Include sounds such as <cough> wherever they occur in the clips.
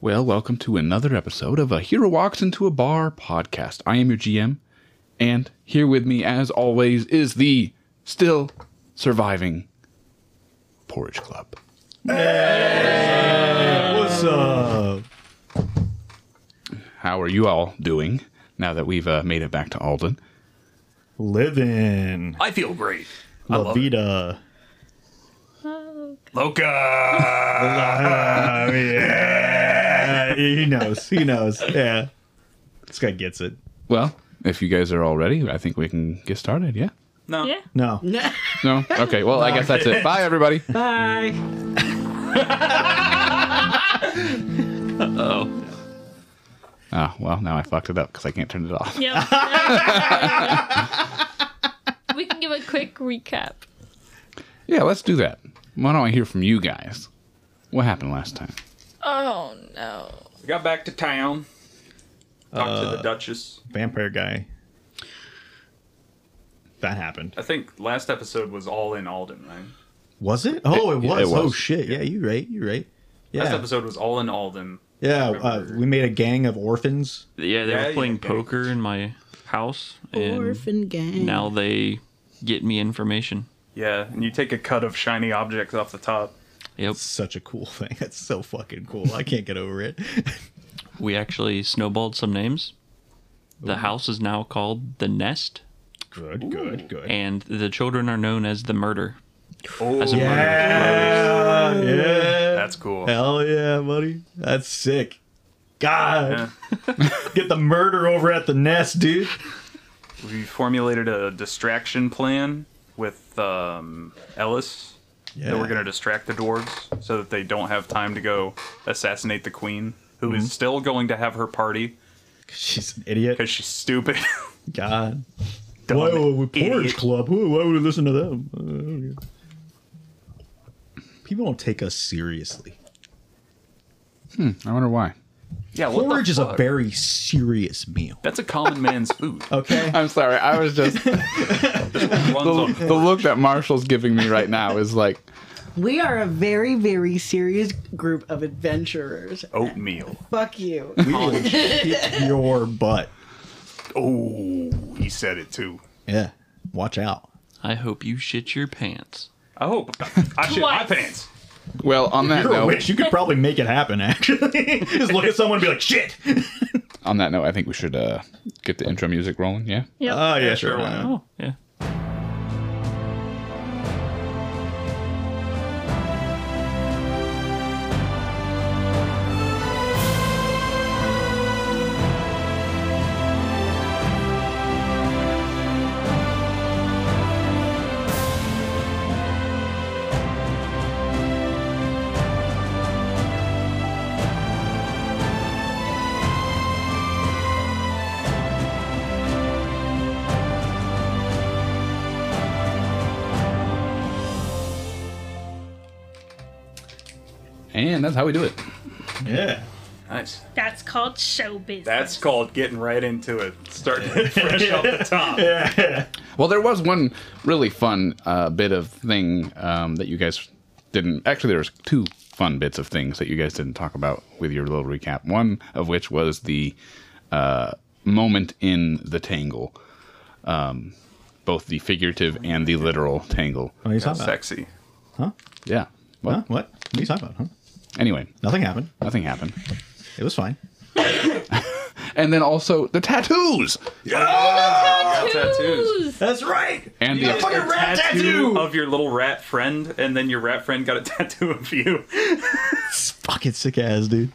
Well, welcome to another episode of A Hero Walks Into a Bar podcast. I am your GM, and here with me, as always, is the still surviving Porridge Club. What's up? How are you all doing now that we've uh, made it back to Alden? Living. I feel great. I La love it. vida. Loca. Ah, <laughs> <laughs> yeah. He knows. He knows. Yeah. This guy gets it. Well, if you guys are all ready, I think we can get started, yeah? No. Yeah. No. <laughs> No? Okay, well, I guess that's it. Bye, everybody. Bye. Oh. Oh, well, now I fucked it up because I can't turn it off. Yep. <laughs> we can give a quick recap. Yeah, let's do that. Why don't I hear from you guys? What happened last time? Oh no. We got back to town. Talked to the Duchess. Vampire guy. That happened. I think last episode was all in Alden, right? Was it? Oh, it It- was. it Oh shit. Yeah, you're right. You're right. Last Yeah. episode was all in Alden. Yeah. Uh, we made a gang of orphans. Yeah, they Yeah, were playing yeah, okay. poker in my house, and Orphan gang. now they get me information. Yeah, and you take a cut of shiny objects off the top. Yep, Such a cool <laughs> thing. That's so fucking cool. I can't get over it. <laughs> we actually snowballed some names. The house is now called the Nest, Good, good, good. and the children are known as the Murder. Oh, As a murder. Yeah. Yeah. that's cool. Hell yeah, buddy. That's sick. God. Yeah. <laughs> Get the murder over at the nest, dude. We formulated a distraction plan with um, Ellis Yeah. that we're going to distract the dwarves so that they don't have time to go assassinate the queen, who is still going to have her party She's an idiot. because she's stupid. <laughs> God. Dumb Why would we idiot. Porridge Club? Who- Why would we listen to them? Uh, I don't get- People don't take us seriously. Hmm. I wonder why. Yeah, what the Porridge is a fuck? very serious meal. That's a common man's food. <laughs> Okay. I'm sorry. I was just. <laughs> Runs the, on the look that Marshall's giving me right now is like, We are a very, very serious group of adventurers. oatmeal. Fuck you. we will <laughs> kick your butt. Oh, he said it too. Yeah. Watch out. I hope you shit your pants. I hope I shit my Twice. pants. Well, on that You're a note, witch. You could probably make it happen, actually. <laughs> Just look at someone and be like, shit. on that note, I think we should uh, get the intro music rolling. Yeah. Yep. Oh, yeah, sure, sure. why why not? not? Oh, yeah. And that's how we do it. Yeah. Nice. That's called show business. That's called getting right into it. Starting <laughs> it fresh off the top. <laughs> Yeah. Well, there was one really fun uh, bit of thing um, that you guys didn't. Actually, there was two fun bits of things that you guys didn't talk about with your little recap. One of which was the uh, moment in the tangle, um, both the figurative and the literal tangle. What are you talking about? Sexy. Huh? Yeah. Well, Huh? What? What are you talking about? Huh? Anyway, Nothing happened. nothing happened. It was fine. <laughs> And then also the tattoos Yeah, oh, oh, Tattoos. That's right. and You got the fucking rat Tattoo tattoo. of your little rat friend, and then your rat friend got a <laughs> tattoo of you. <laughs> fucking sick ass, dude.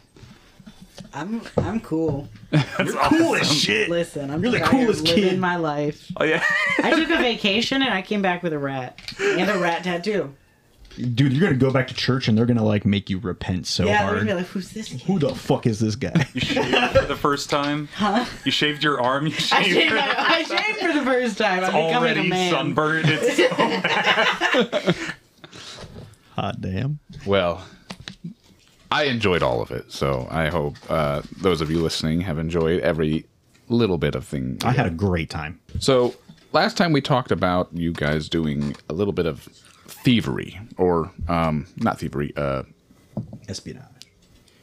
I'm I'm cool. That's Cool awesome. as shit. Listen, I'm You're the just coolest living kid. my life. Oh yeah. I took a vacation and I came back with a rat and a rat tattoo. Dude, you're gonna go back to church and they're gonna like make you repent so yeah, they're hard. gonna be like, "Who's this?" Kid? Who the fuck is this guy? You shaved for the first time. Huh? You shaved your arm. You I shaved shaved, your my, I shaved for the first time. I'm becoming a already man. sunburned. It's so bad. <laughs> <laughs> Hot damn. well. I enjoyed all of it, so I hope uh, those of you listening have enjoyed every little bit of thing. I had a great time. So last time we talked about you guys doing a little bit of thievery, or um, not thievery, uh, Espionage.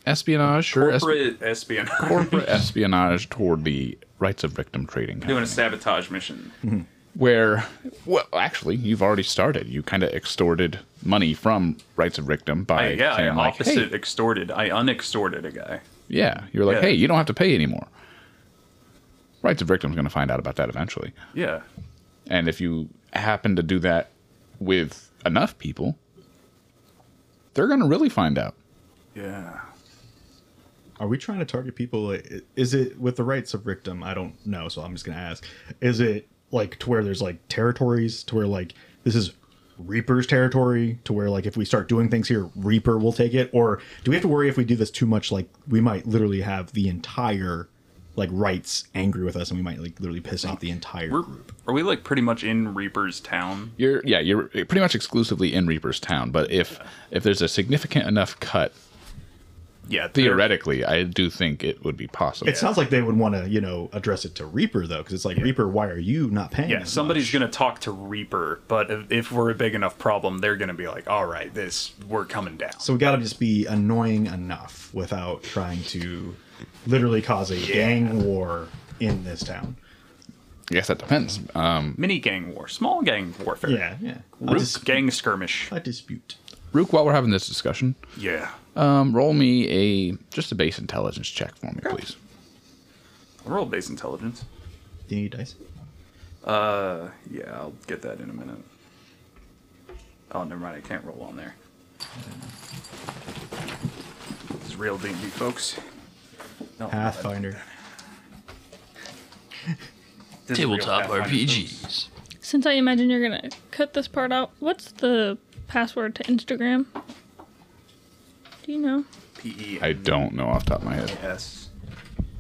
espionage, sure. es- Corporate espionage. corporate <laughs> espionage toward the rights of Rictum trading. Doing a sabotage mission. where well actually you've already started you kind of extorted money from rights of Rictum by I, yeah, I saying like opposite hey, extorted. I unextorted a guy. yeah you're like Yeah. hey you don't have to pay anymore rights of Rictum's going to find out about that eventually Yeah. and if you happen to do that with enough people they're going to really find out Yeah. Are we trying to target people? Is it with the rights of Rictum? I don't know, so I'm just gonna ask. Is it like to where there's like territories to where like this is Reaper's territory to where like if we start doing things here, Reaper will take it? Or do we have to worry if we do this too much? Like we might literally have the entire like rights angry with us, and we might like literally piss off the entire We're, group. are we like pretty much in Reaper's town? you're yeah you're pretty much exclusively in reaper's town but if if there's a significant enough cut Yeah. theoretically i do think it would be possible It sounds like they would want to, you know, address it to Reaper though, because it's like Reaper, why are you not paying? Yeah, somebody's gonna talk to Reaper, but if, if we're a big enough problem, they're gonna be like, "All right, this we're coming down." So we got to just be annoying enough without trying to literally cause a gang war in this town. i guess that depends um Mini gang war, small gang warfare. Yeah, yeah. A, Rook dis- gang skirmish. a dispute. Rook, while we're having this discussion, Yeah. um, roll me a just a base intelligence check for me, please. Roll base intelligence. Do you need dice? Uh, yeah, I'll get that in a minute. Oh, never mind. I can't roll on there. This is real D&D, folks. No, Pathfinder. <laughs> this is real Tabletop RPGs. Since I imagine you're gonna cut this part out, what's the password to Instagram? Do you know? P-E-N-S. I don't know off the top of my head. Yes.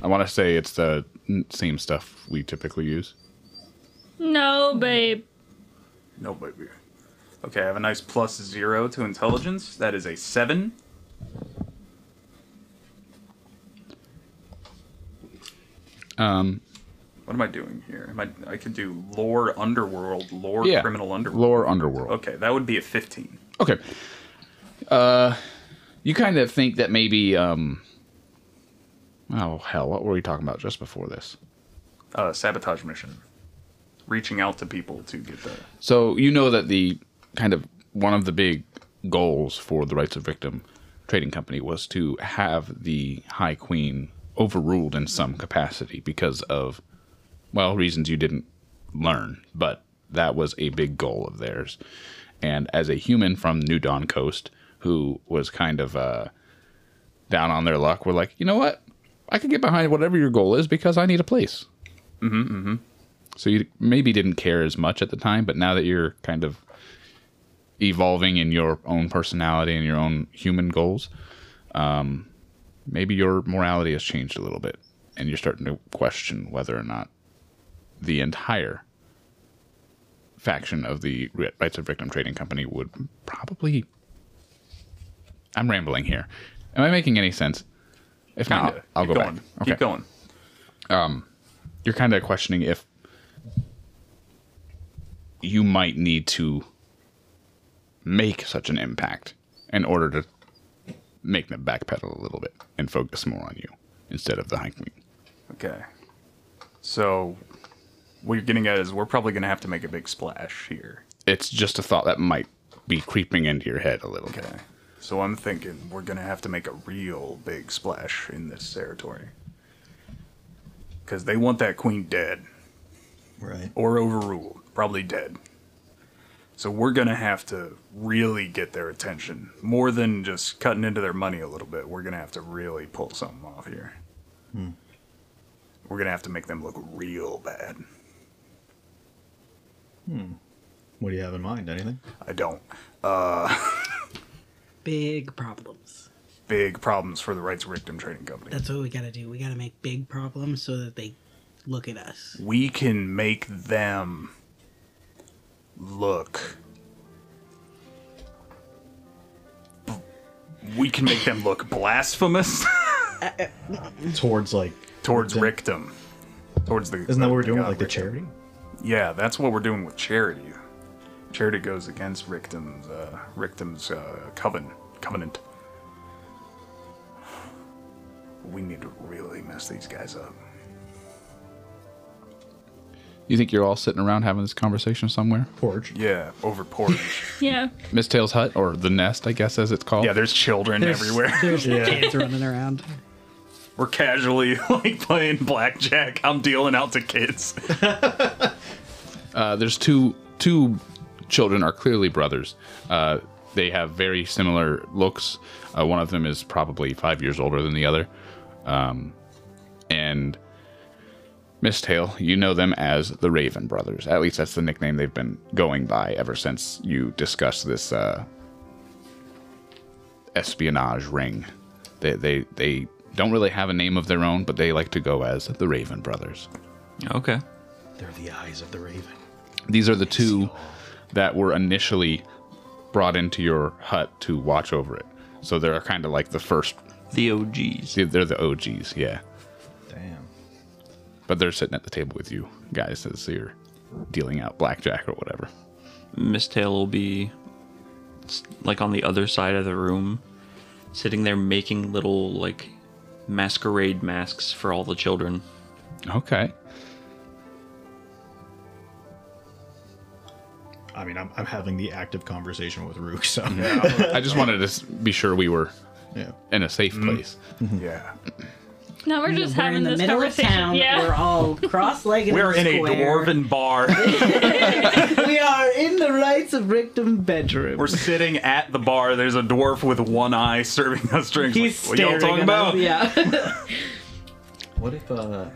I want to say it's the same stuff we typically use. No, babe. No, baby. Okay, I have a nice plus zero to intelligence. That is a seven. Um, What am I doing here? Am I, I could do lore underworld, lore yeah, criminal underworld. lore underworld. Okay, that would be a 15. Okay. Uh, you kind of think that maybe um. Oh hell! What were we talking about just before this? Uh, sabotage mission. Reaching out to people to get the. So you know that the kind of one of the big goals for the rights of Rictum trading company was to have the High Queen overruled in some capacity because of well reasons you didn't learn, but that was a big goal of theirs. And as a human from New Dawn Coast who was kind of uh, down on their luck, we're like, you know what? I could get behind whatever your goal is because I need a place. So you maybe didn't care as much at the time, but now that you're kind of evolving in your own personality and your own human goals, um, maybe your morality has changed a little bit, and you're starting to question whether or not the entire faction of the Rights of Rictum Trading Company would probably. I'm rambling here. Am I making any sense? If not, Kinda. I'll Keep go going. back. Keep going. Um, you're kind of questioning if you might need to make such an impact in order to make them backpedal a little bit and focus more on you instead of the High Queen. Okay. So, what you're getting at is we're probably going to have to make a big splash here. It's just a thought that might be creeping into your head a little bit. Okay. So I'm thinking we're going to have to make a real big splash in this territory. Because they want that queen dead Right. or overruled. Probably dead. So we're going to have to really get their attention. More than just cutting into their money a little bit. We're going to have to really pull something off here. Hmm. We're going to have to make them look real bad. Hmm. What do you have in mind? Anything? I don't. Uh, <laughs> big problems. Big problems for the rights Rictum trading company. That's what we gotta do. We gotta make big problems so that they look at us. we can make them look we can make them look blasphemous <laughs> Towards like towards Them- Rictum. Towards the Isn't that what we're doing with god like the charity? Yeah, that's what we're doing with charity. Charity goes against Rictum's uh Rictum's uh coven covenant. we need to really mess these guys up. You think you're all sitting around having this conversation somewhere? Porch. Yeah, over porch. <laughs> Yeah. Miss Tail's hut, or the nest, I guess, as it's called. yeah, there's children There's, everywhere. <laughs> There's kids running around. We're casually <laughs> like playing blackjack. I'm dealing out to kids. Uh, there's two two children are clearly brothers. Uh, they have very similar looks. Uh, one of them is probably five years older than the other. Um, and Miss Tail, you know them as the Raven Brothers. At least that's the nickname they've been going by ever since you discussed this uh, espionage ring. They, they they don't really have a name of their own, but they like to go as the Raven Brothers. Okay. They're the eyes of the raven. These are the two that were initially brought into your hut to watch over it. So they're kind of like the first. The OGs. They're the OGs, yeah. Damn. But they're sitting at the table with you guys as you're dealing out blackjack or whatever. Miss Tail will be like on the other side of the room, sitting there making little like masquerade masks for all the children. Okay. I mean, I'm, I'm having the active conversation with Rook, so I just wanted to be sure we were yeah. in a safe mm-hmm. place. Mm-hmm. yeah. <laughs> No, we're just we're having in the this middle of conversation. town. Yeah. We're all <laughs> cross-legged. We're in a dwarven bar. <laughs> we are in the rights of Rictum bedroom. We're sitting at the bar. There's a dwarf with one eye serving us drinks. He's Like, what y'all talking at us, about? Yeah. What if uh,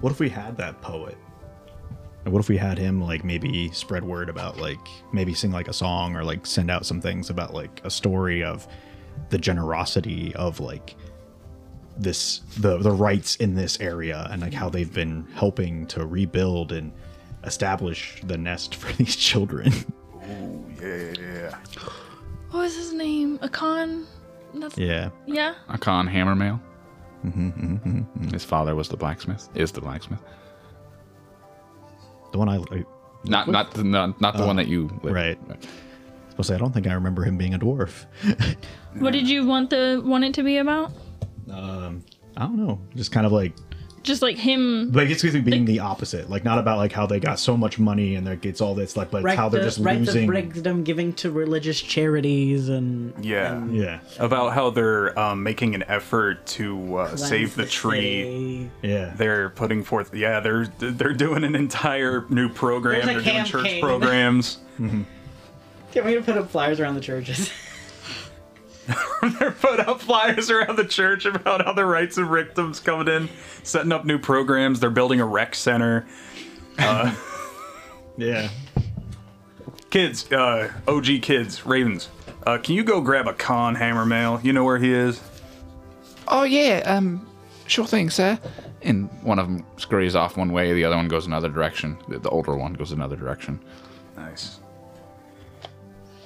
what if we had that poet? And what if we had him like maybe spread word about like maybe sing like a song or like send out some things about like a story of the generosity of like this the the rights in this area and like how they've been helping to rebuild and establish the nest <laughs> for these children. Oh yeah, yeah. What was his name? Akon? That's, yeah. yeah. Akon Hammermail. Mm-hmm, mhm His father was the blacksmith. Is the blacksmith. The one I, I Not not the not, not the one that you live- right. supposed to say I don't think I remember him being a dwarf. <laughs> What did you want the want it to be about? Um I don't know. Just kind of like Just like him. Like it's basically being the opposite. Like not about like how they got so much money and like it's all this like, but it's how they're the just rights losing. of Rictum giving to religious charities and Yeah. Yeah, About how they're um, making an effort to uh, save the tree. city. yeah. They're putting forth. Yeah, they're they're doing an entire new program. There's They're doing church campaign. programs. Get me to put up flyers around the churches. <laughs> <laughs> They're putting up flyers around the church about how the rights of Rictum's coming in, setting up new programs. They're building a rec center. <laughs> Yeah. Kids, uh, OG kids, Ravens. Uh, can you go grab Akon Hammermail? You know where he is. Oh yeah, um, sure thing, sir. And one of them scurries off one way, the other one goes another direction. The, the older one goes another direction. Nice.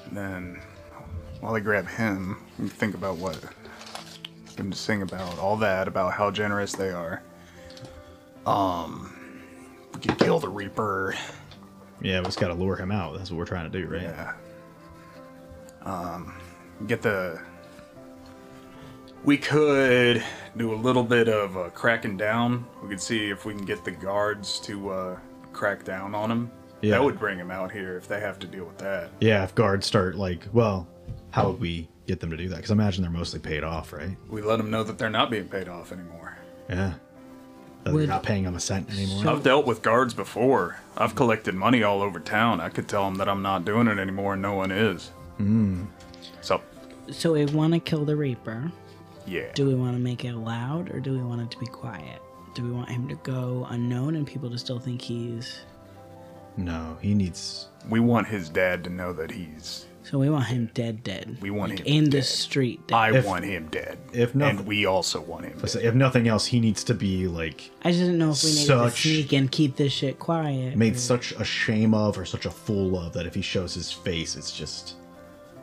And then, while I grab him, you think about what. Get him to sing about all that, about how generous they are. Um, we could kill the Reaper. Yeah, we just gotta lure him out. That's what we're trying to do, right? Yeah. Um, get the. We could do a little bit of uh, cracking down. We could see if we can get the guards to uh, crack down on him. Yeah. That would bring him out here if they have to deal with that. Yeah, if guards start like, well, how would we get them to do that? Because I imagine they're mostly paid off, right? We let them know that they're not being paid off anymore. Yeah. That Would- they're not paying them a cent anymore. I've dealt with guards before. I've collected money all over town. I could tell them that I'm not doing it anymore and no one is. Mm. So, So we want to kill the Reaper. yeah. Do we want to make it loud or do we want it to be quiet? Do we want him to go unknown and people to still think he's. No, he needs. We want his dad to know that he's. So we want him dead, dead. We want Like, him in the dead. street. Dead. I If- want him dead. if nothing- and we also want him. Dead. If nothing else, he needs to be like I just didn't know if we needed Such- to sneak and keep this shit quiet. made or- such a shame of or such a fool of that if he shows his face, it's just.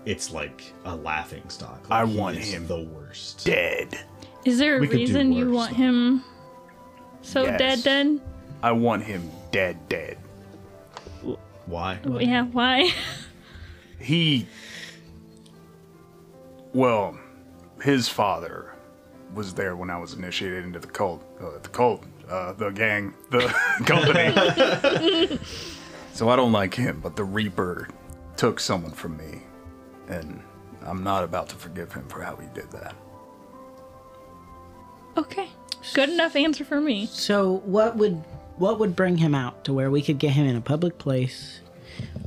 It's like a laughing stock. Like, I he want is him the worst. Dead. Is there a We could do reason you worse, want though. him so Yes. dead? Dead? I want him dead. Dead. Why? Yeah. Why? <laughs> He. Well, his father was there when I was initiated into the cult. Uh, the cult, uh, the gang, the <laughs> company. <laughs> so I don't like him, but the Reaper took someone from me, and I'm not about to forgive him for how he did that. Okay. Good enough answer for me. So what would what would bring him out to where we could get him in a public place,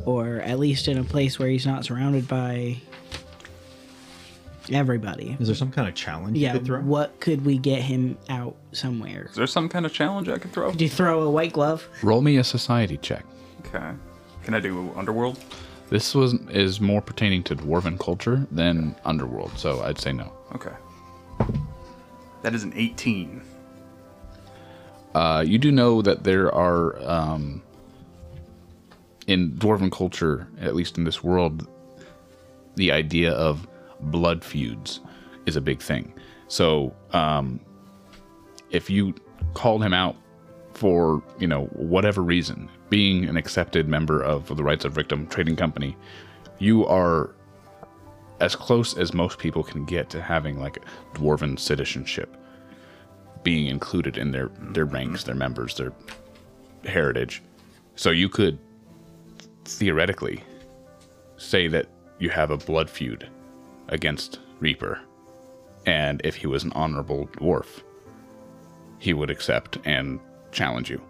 or at least in a place where he's not surrounded by everybody? Is there some kind of challenge Yeah. you could throw? What could we get him out somewhere? Is there some kind of challenge I could throw? Could you throw a white glove? Roll me a society check. Okay. Can I do Underworld? This was is more pertaining to dwarven culture than underworld, so I'd say no. Okay. That is an 18. Uh, you do know that there are um, in dwarven culture, at least in this world, the idea of blood feuds is a big thing. So, um, if you called him out for you know whatever reason, being an accepted member of the Rights of Rictum Trading Company, you are as close as most people can get to having like dwarven citizenship being included in their their ranks, their members, their heritage. So you could theoretically say that you have a blood feud against Reaper, and if he was an honorable dwarf, he would accept and challenge you,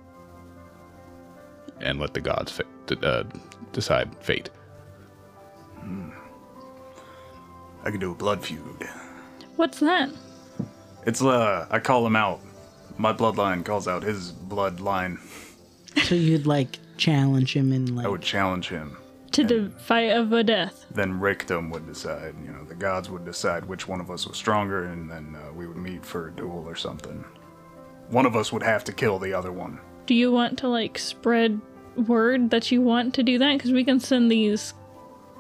and let the gods fa- d- uh, decide fate. I could do a blood feud. What's that? It's uh, I call him out. My bloodline calls out his bloodline. So you'd like challenge him and like I would challenge him. To the fight of a death. Then Rictum would decide. You know, the gods would decide which one of us was stronger, and then uh, we would meet for a duel or something. One of us would have to kill the other one. Do you want to like spread word that you want to do that? Because we can send these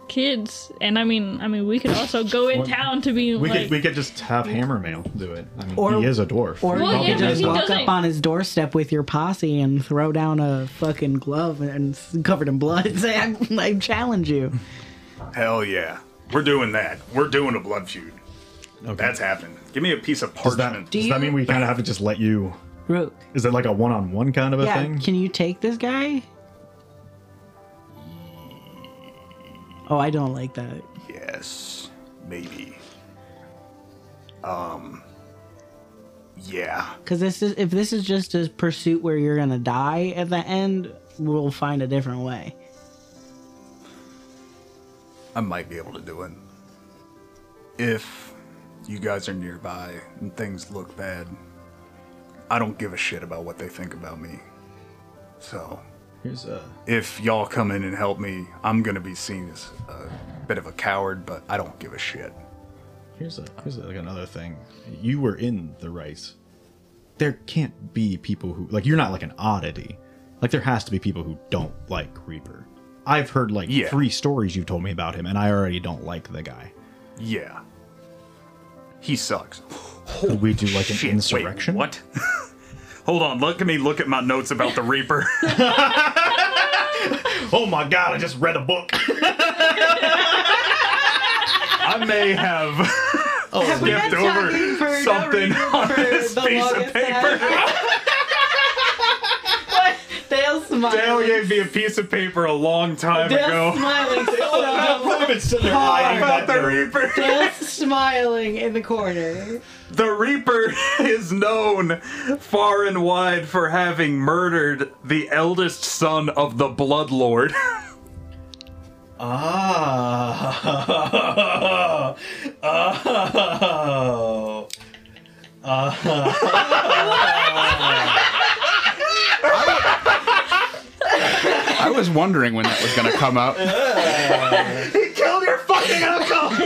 kids, and I mean, I mean, we could also go in town to be We like. could we could just have Hammermail do it. I mean, Or- he is a dwarf. Or Well, you yeah, could but just he walk doesn't- up on his doorstep with your posse and throw down a fucking glove and it's covered in blood and say, I, I challenge you. Hell yeah, we're doing that. We're doing a blood feud. okay. That's happening. Give me a piece of does that, parchment. Do does that you- mean we kind of have to just let you? Rook. Is it like a one-on-one kind of a Yeah, thing? can you take this guy? Oh, I don't like that. Yes, maybe. Um. Yeah. Because this is if this is just a pursuit where you're gonna die at the end, we'll find a different way. I might be able to do it. If you guys are nearby and things look bad, I don't give a shit about what they think about me. So, Here's a if y'all come in and help me, I'm gonna be seen as a bit of a coward, but I don't give a shit. here's a here's a, like another thing. You were in the rice. There can't be people who like you're not like an oddity. Like there has to be people who don't like Reaper. I've heard like Yeah. three stories you've told me about him, and I already don't like the guy. Yeah. He sucks. Could we do like an Shit, wait, insurrection? what? <laughs> Hold on, look at me look at my notes about the Reaper. <laughs> <laughs> Oh my god! I just read a book. <laughs> I may have oh, skipped over something on this piece of paper. Dale smiling. Dale gave me a piece of paper a long time ago smiling. I've been sitting there eyeing about the. Reaper. Dale's smiling in the corner. The Reaper <laughs> is known far and wide for having murdered the eldest son of the Blood Lord. <laughs> Ah. <laughs> Oh. I was wondering when that was going to come up. <laughs> he killed your fucking uncle! <laughs>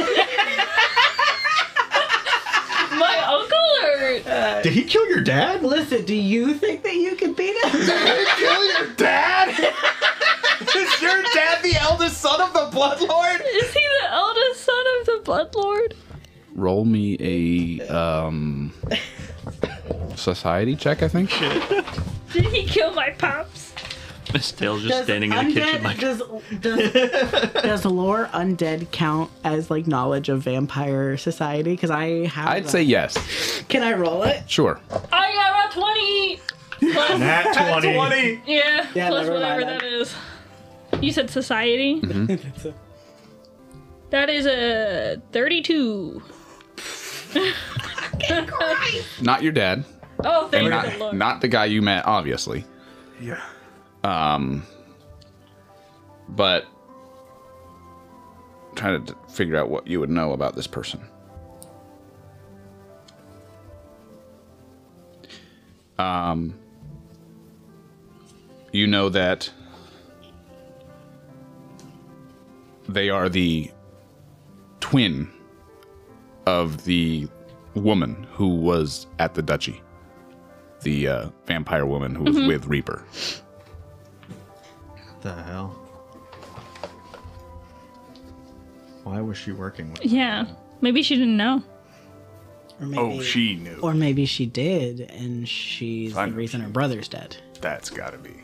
My uncle or Did he kill your dad? Listen, do you think that you can beat him? Did he kill your dad? <laughs> is your dad the eldest son of the Blood Lord? is he the eldest son of the Blood Lord? Roll me a um, society check, I think. Did he kill my pops? Miss Tails just standing in the kitchen like does, does, <laughs> does lore undead count as like knowledge of vampire society? Because I have. I'd that. say yes. Can I roll it? Sure. I got a 20! Plus, <laughs> Nat 20. yeah, Yeah, plus never whatever mind. that is. You said society? Mm-hmm. <laughs> That is a 32. Not your dad. Oh, thank And you, not, not the guy you met, obviously. Yeah. But I'm trying to figure out what you would know about this person. Um, you know that they are the twin of the woman who was at the duchy. The uh, vampire woman who was with Reaper. The hell? Why was she working with? yeah, maybe she didn't know. Or maybe, Oh, she knew. Or maybe she did, and she's I the reason her brother's dead. That's gotta be.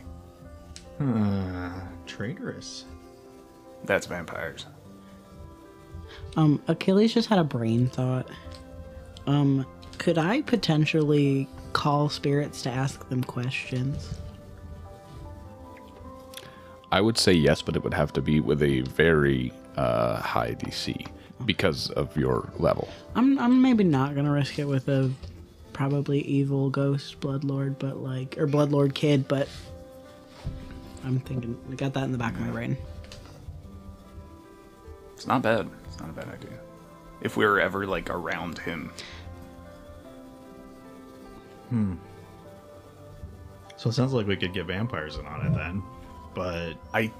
Uh, traitorous. That's vampires. Um, Achilles just had a brain thought. Um, could I potentially call spirits to ask them questions? I would say yes, but it would have to be with a very uh, high DC because of your level. I'm I'm maybe not gonna risk it with a probably evil ghost bloodlord, but like or bloodlord kid, but I'm thinking I got that in the back of my brain. It's not bad. It's not a bad idea. If we were ever like around him, Hmm. So it sounds like we could get vampires in on it then. But I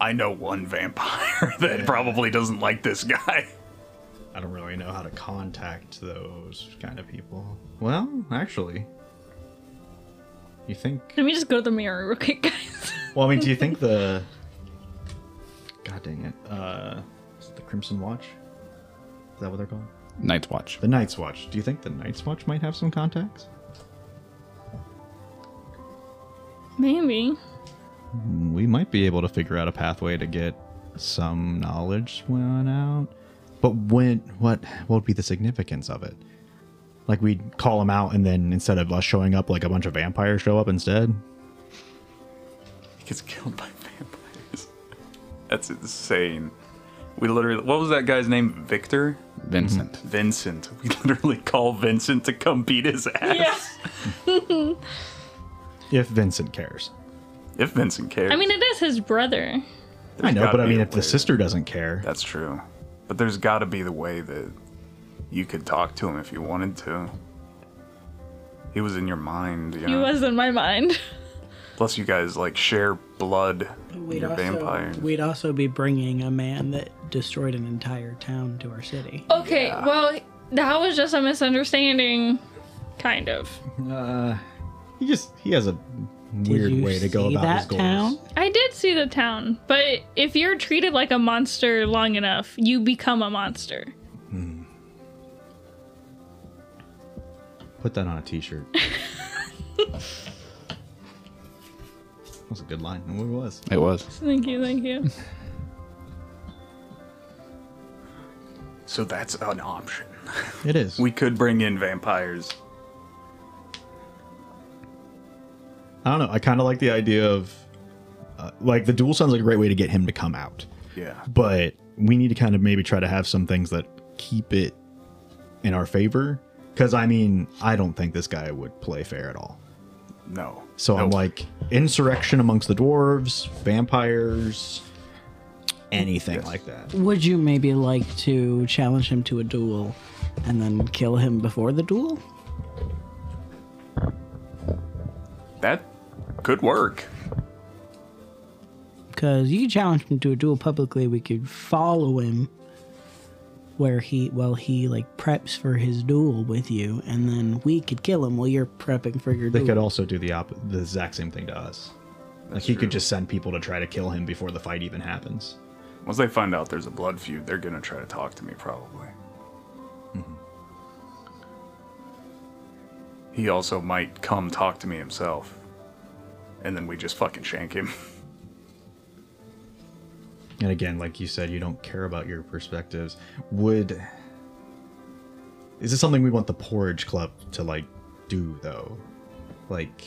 I know one vampire <laughs> that probably doesn't like this guy. <laughs> I don't really know how to contact those kind of people. Well, actually, you think? Let me just go to the mirror real quick, guys. Well, I mean, do you think <laughs> the? God dang it! Uh, is it the Crimson Watch? Is that what they're called? Night's Watch. The Night's Watch. Do you think the Night's Watch might have some contacts? maybe. We might be able to figure out a pathway to get some knowledge went out. But when what what would be the significance of it? Like we'd call them out and then instead of us showing up like a bunch of vampires show up instead? He gets killed by <laughs> vampires. That's insane. We literally what was that guy's name? Victor? Vincent. Mm-hmm. Vincent. We <laughs> literally call Vincent to come beat his ass. Yeah. <laughs> If Vincent cares. If Vincent cares. I mean, it is his brother. I know, but I mean a if the sister doesn't care. That's true. But there's got to be the way that you could talk to him if you wanted to. He was in your mind, you He know. was in my mind. <laughs> Plus, you guys like share blood. We'd You're also, vampires. we'd also be bringing a man that destroyed an entire town to our city. Okay, well, that was just a misunderstanding. Kind of. <laughs> Uh he just he has a Did weird way to go about that his goals. town? I did see the town, but if you're treated like a monster long enough, you become a monster. Hmm. Put that on a t-shirt. <laughs> That was a good line. It was. It was. Thank you, thank you. <laughs> So that's an option. It is. We could bring in vampires. I don't know. I kind of like the idea of uh, like the duel sounds like a great way to get him to come out. Yeah. But we need to kind of maybe try to have some things that keep it in our favor. Because I mean, I don't think this guy would play fair at all. No. So I'm like insurrection amongst the dwarves, vampires, anything like that. Would you maybe like to challenge him to a duel and then kill him before the duel? that could work. Because you could challenge him to a duel publicly. We could follow him where he, while he like preps for his duel with you, and then we could kill him while you're prepping for your duel. They duel. could also do the op- the exact same thing to us. like he true. could just send people to try to kill him before the fight even happens. Once they find out there's a blood feud, they're gonna try to talk to me probably. Mm-hmm. He also might come talk to me himself. And then we just fucking shank him. And again, like you said, you don't care about your perspectives. Would is this something we want the Porridge Club to like do though? Like,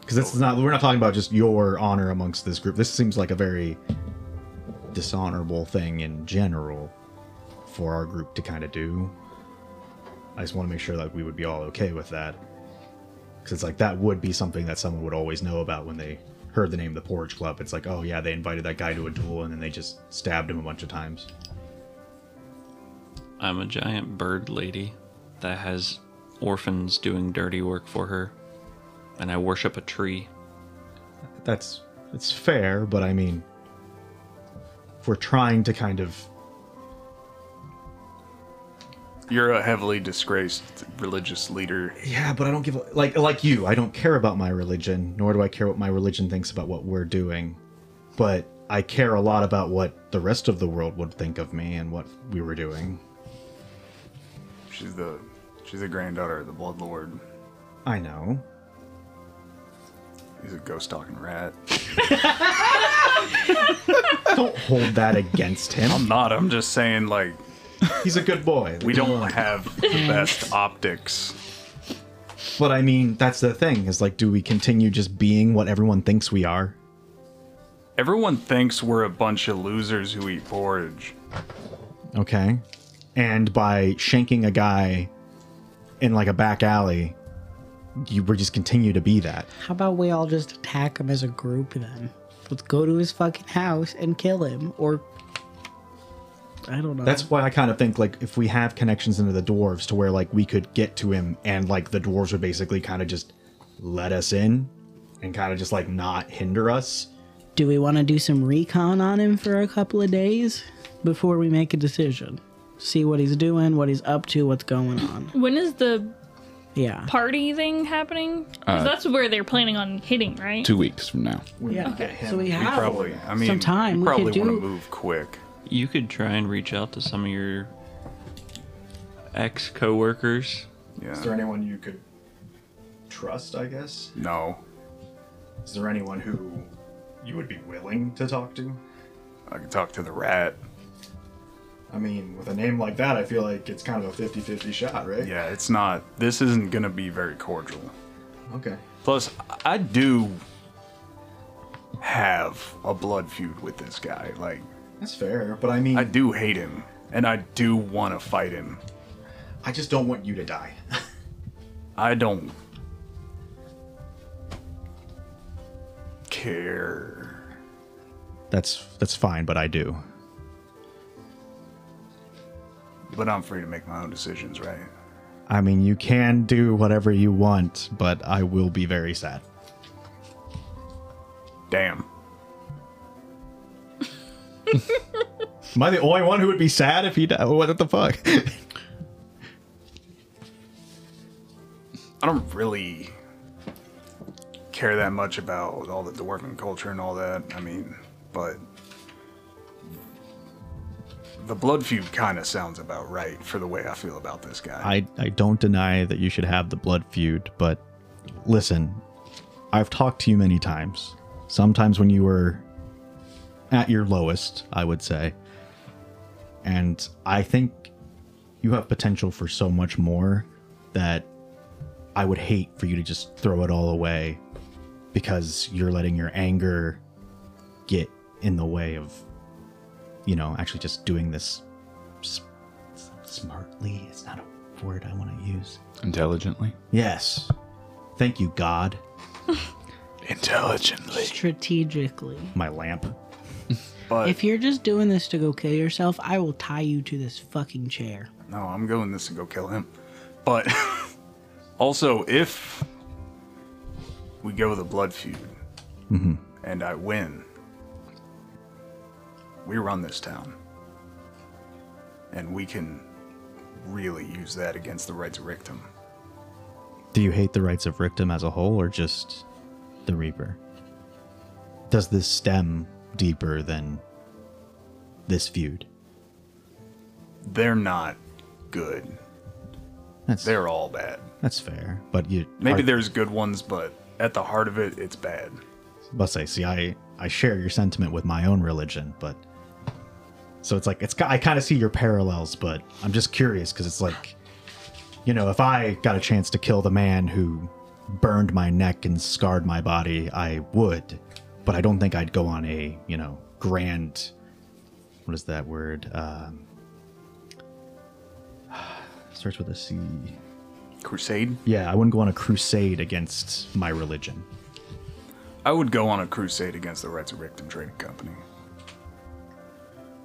because this is not we're not talking about just your honor amongst this group. This seems like a very dishonorable thing in general for our group to kind of do. I just want to make sure that we would be all okay with that. Because it's like that would be something that someone would always know about when they heard the name of the Porridge Club. It's like, oh yeah, they invited that guy to a duel and then they just stabbed him a bunch of times. I'm a giant bird lady that has orphans doing dirty work for her, and I worship a tree. That's it's fair, but I mean, if we're trying to kind of You're a heavily disgraced religious leader. yeah, but I don't give a, like like you. I don't care about my religion, nor do I care what my religion thinks about what we're doing. But I care a lot about what the rest of the world would think of me and what we were doing. She's the she's the granddaughter of the Blood Lord. I know. He's a ghost talking rat. <laughs> <laughs> Don't hold that against him. I'm not. I'm just saying, like, He's a good boy. we don't have the best optics. But I mean, that's the thing. Is like, do we continue just being what everyone thinks we are? Everyone thinks we're a bunch of losers who eat porridge. Okay. And by shanking a guy in like a back alley, you would just continue to be that. How about we all just attack him as a group then? Let's go to his fucking house and kill him, or I don't know. That's why I kind of think like if we have connections into the dwarves to where like we could get to him and like the dwarves would basically kind of just let us in and kind of just like not hinder us. Do we want to do some recon on him for a couple of days before we make a decision? See what he's doing, what he's up to, what's going on. <laughs> When is the Yeah. party thing happening? Uh, 'Cause that's where they're planning on hitting, right? Two weeks from now. Yeah. Okay. So we We have probably, I mean, some time. we We probably could want do- to move quick. You could try and reach out to some of your ex coworkers. Yeah. Is there anyone you could trust, I guess? No, Is there anyone who you would be willing to talk to? I could talk to the rat. I mean, with a name like that, I feel like it's kind of a 50 50 shot, right? Yeah, it's not. This isn't gonna be very cordial. Okay. Plus, I do have a blood feud with this guy. Like, That's fair, but I mean, I I, do hate him, and I do want to fight him. I just don't want you to die. I don't care. that's that's fine, but I do. But I'm free to make my own decisions, right? I mean, you can do whatever you want, but I will be very sad. Damn. Am I the only one who would be sad if he died? Oh, what the fuck? I don't really care that much about all the dwarven culture and all that. I mean, but the blood feud kind of sounds about right for the way I feel about this guy. I, I don't deny that you should have the blood feud, but listen, I've talked to you many times. Sometimes when you were at your lowest, I would say. And I think you have potential for so much more that I would hate for you to just throw it all away because you're letting your anger get in the way of, you know, actually just doing this s- smartly. It's not a word I want to use. Intelligently. Yes. Thank you, God. <laughs> Intelligently. strategically. My lamp. <laughs> But If you're just doing this to go kill yourself, I will tie you to this fucking chair. no, I'm going this to go kill him. But <laughs> also, if we go the blood feud mm-hmm. and I win, we run this town. And we can really use that against the Rights of Rictum. Do you hate the rights of Rictum as a whole or just the Reaper? Does this stem deeper than this feud? They're not good. That's They're all bad. that's fair. But you Maybe are- there's good ones, but at the heart of it, it's bad. must say, see, I I share your sentiment with my own religion, but so it's like it's I kind of see your parallels, but I'm just curious because it's like, you know, if I got a chance to kill the man who burned my neck and scarred my body, I would, but I don't think I'd go on a you know grand. What is that word? Um, <sighs> starts with a C. Crusade? Yeah, I wouldn't go on a crusade against my religion. I would go on a crusade against the Rights of Rictum Trading Company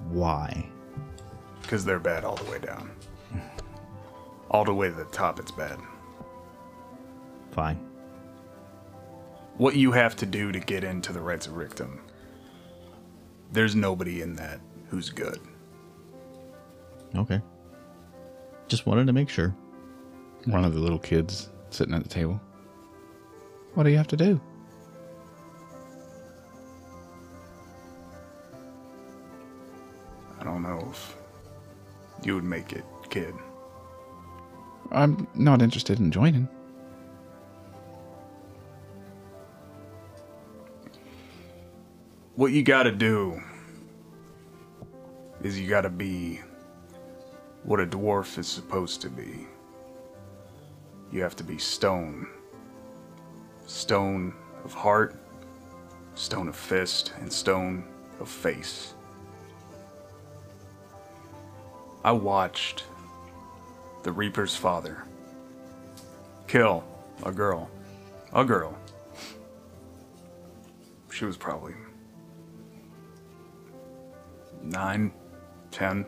Why? because they're bad all the way down. All the way to the top, it's bad. Fine. What you have to do to get into the rights of Rictum. there's nobody in that who's good. Okay. Just wanted to make sure. One of the little kids sitting at the table. What do you have to do? I don't know if you would make it, kid. I'm not interested in joining. What you gotta do is you gotta be what a dwarf is supposed to be. You have to be stone. Stone of heart, stone of fist, and stone of face. I watched the Reaper's father kill a girl. A girl. She was probably nine, ten.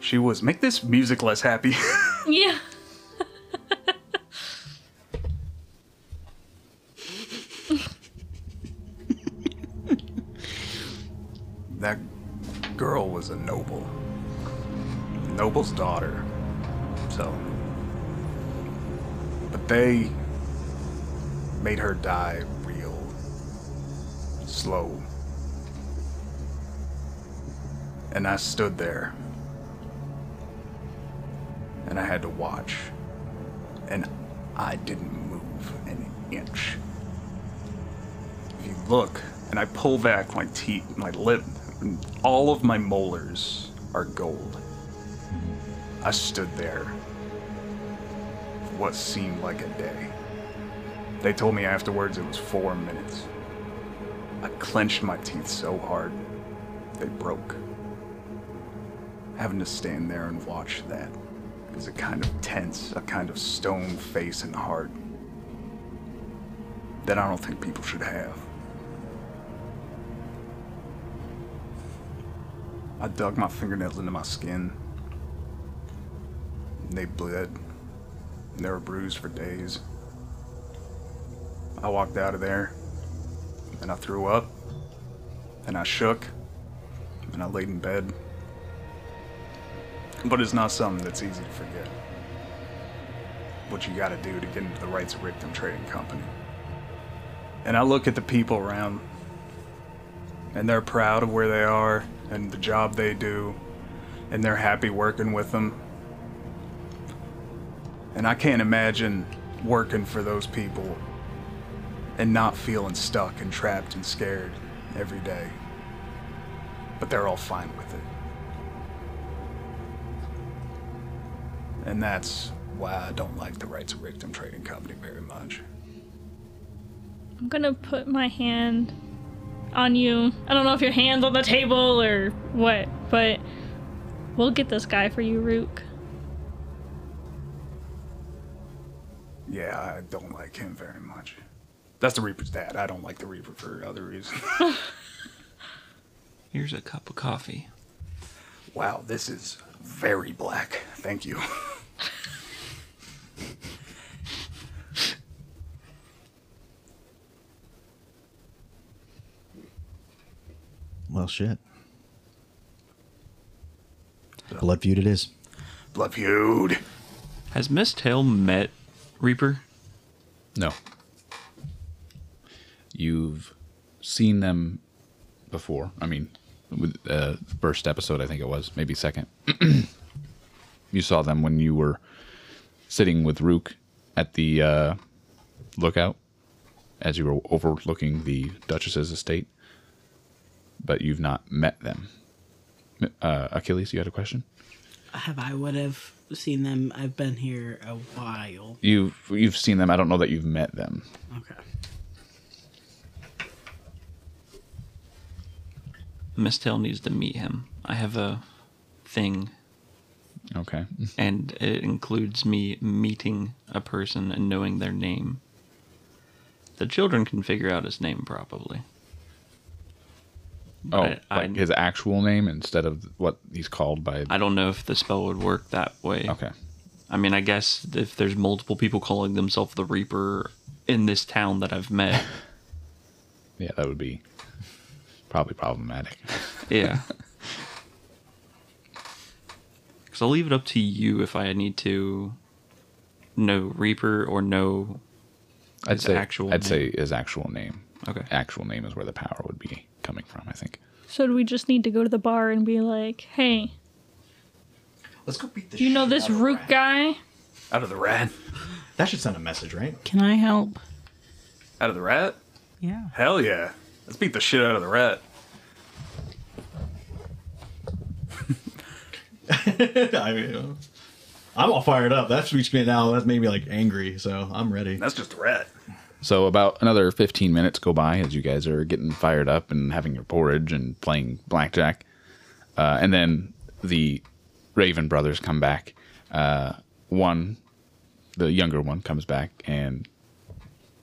She was. Make this music less happy. <laughs> Yeah. that girl was a noble. Noble's daughter. So. But they made her die real slow. And I stood there. And I had to watch. And I didn't move an inch. If you look, and I pull back my teeth, my lip, all of my molars are gold. I stood there for what seemed like a day. They told me afterwards it was four minutes. I clenched my teeth so hard, they broke. Having to stand there and watch that is a kind of tense, a kind of stone face and heart that I don't think people should have. I dug my fingernails into my skin. They bled. They were bruised for days. I walked out of there. And I threw up. And I shook. And I laid in bed. But it's not something that's easy to forget. What you gotta do to get into the rights of Rictum Trading Company. And I look at the people around and they're proud of where they are and the job they do, and they're happy working with them. And I can't imagine working for those people and not feeling stuck and trapped and scared every day. But they're all fine with it. And that's why I don't like the Rights of Rictum Trading Company very much. I'm gonna put my hand on you. I don't know if your hand's on the table or what, but we'll get this guy for you, Rook. Yeah, I don't like him very much. That's the Reaper's dad. I don't like the Reaper for other reasons. <laughs> Here's a cup of coffee. wow, this is very black. Thank you. Well, shit. Blood feud it is. Blood feud. Has Miss Tail met Reaper? No. You've seen them before. I mean, with uh, first episode, I think it was, maybe second. <clears throat> you saw them when you were sitting with Rook at the uh, lookout, as you were overlooking the Duchess's estate, but you've not met them. Uh, Achilles, you had a question. Have I would have seen them? I've been here a while. You've you've seen them. I don't know that you've met them. Okay. Miss Tail needs to meet him. I have a thing, Okay. and it includes me meeting a person and knowing their name. The children can figure out his name probably. Oh, I- I- his actual name instead of what he's called by. I don't know if the spell would work that way. Okay. I mean, I guess if there's multiple people calling themselves the Reaper in this town that I've met, <laughs> Yeah, that would be probably problematic. yeah. <laughs> Because I'll leave it up to you if I need to know Reaper or know. I'd His say actual I'd name. say his actual name. Okay. Actual name is where the power would be coming from. I think. So do we just need to go to the bar and be like, hey, Let's go beat the do you know shit this out of root Rat. guy? Out of the rat. That should send a message, right? Can I help? Out of the rat? Yeah. Hell yeah. Let's beat the shit out of the rat. <laughs> I mean, I'm all fired up. That's reached me now. That's made me like angry, so I'm ready. That's just a rat. So about another 15 minutes go by as you guys are getting fired up and having your porridge and playing blackjack. Uh, and then the Raven brothers come back. Uh, one, the younger one, comes back and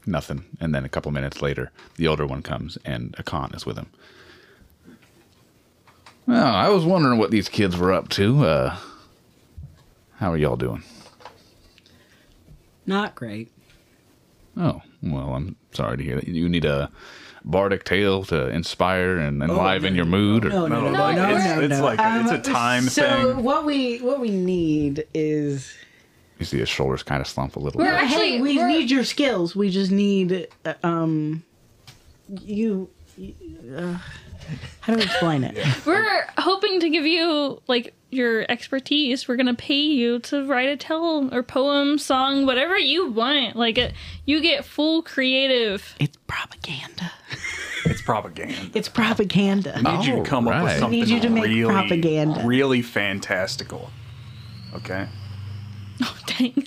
nothing. And then a couple minutes later, the older one comes and Akon is with him. Well, I was wondering what these kids were up to. Uh, how are y'all doing? Not great. Oh, well, I'm sorry to hear that. You need a bardic tale to inspire and enliven your mood. Or, No, no, no, No, no, like, no, it's, no, it's no. like a, it's a Um, time so thing. what we what we need is you see his shoulders kind of slump a little We're bit. actually- hey, we we're- need your skills. We just need uh, um you. Uh, how do we explain it? We're hoping to give you like your expertise. We're gonna pay you to write a tale or poem, song, whatever you want. Like it, you get full creative. It's propaganda. It's propaganda. It's propaganda. I need you to come up with Alright. I something need you to make really, propaganda. really fantastical. Okay. <laughs> Oh dang!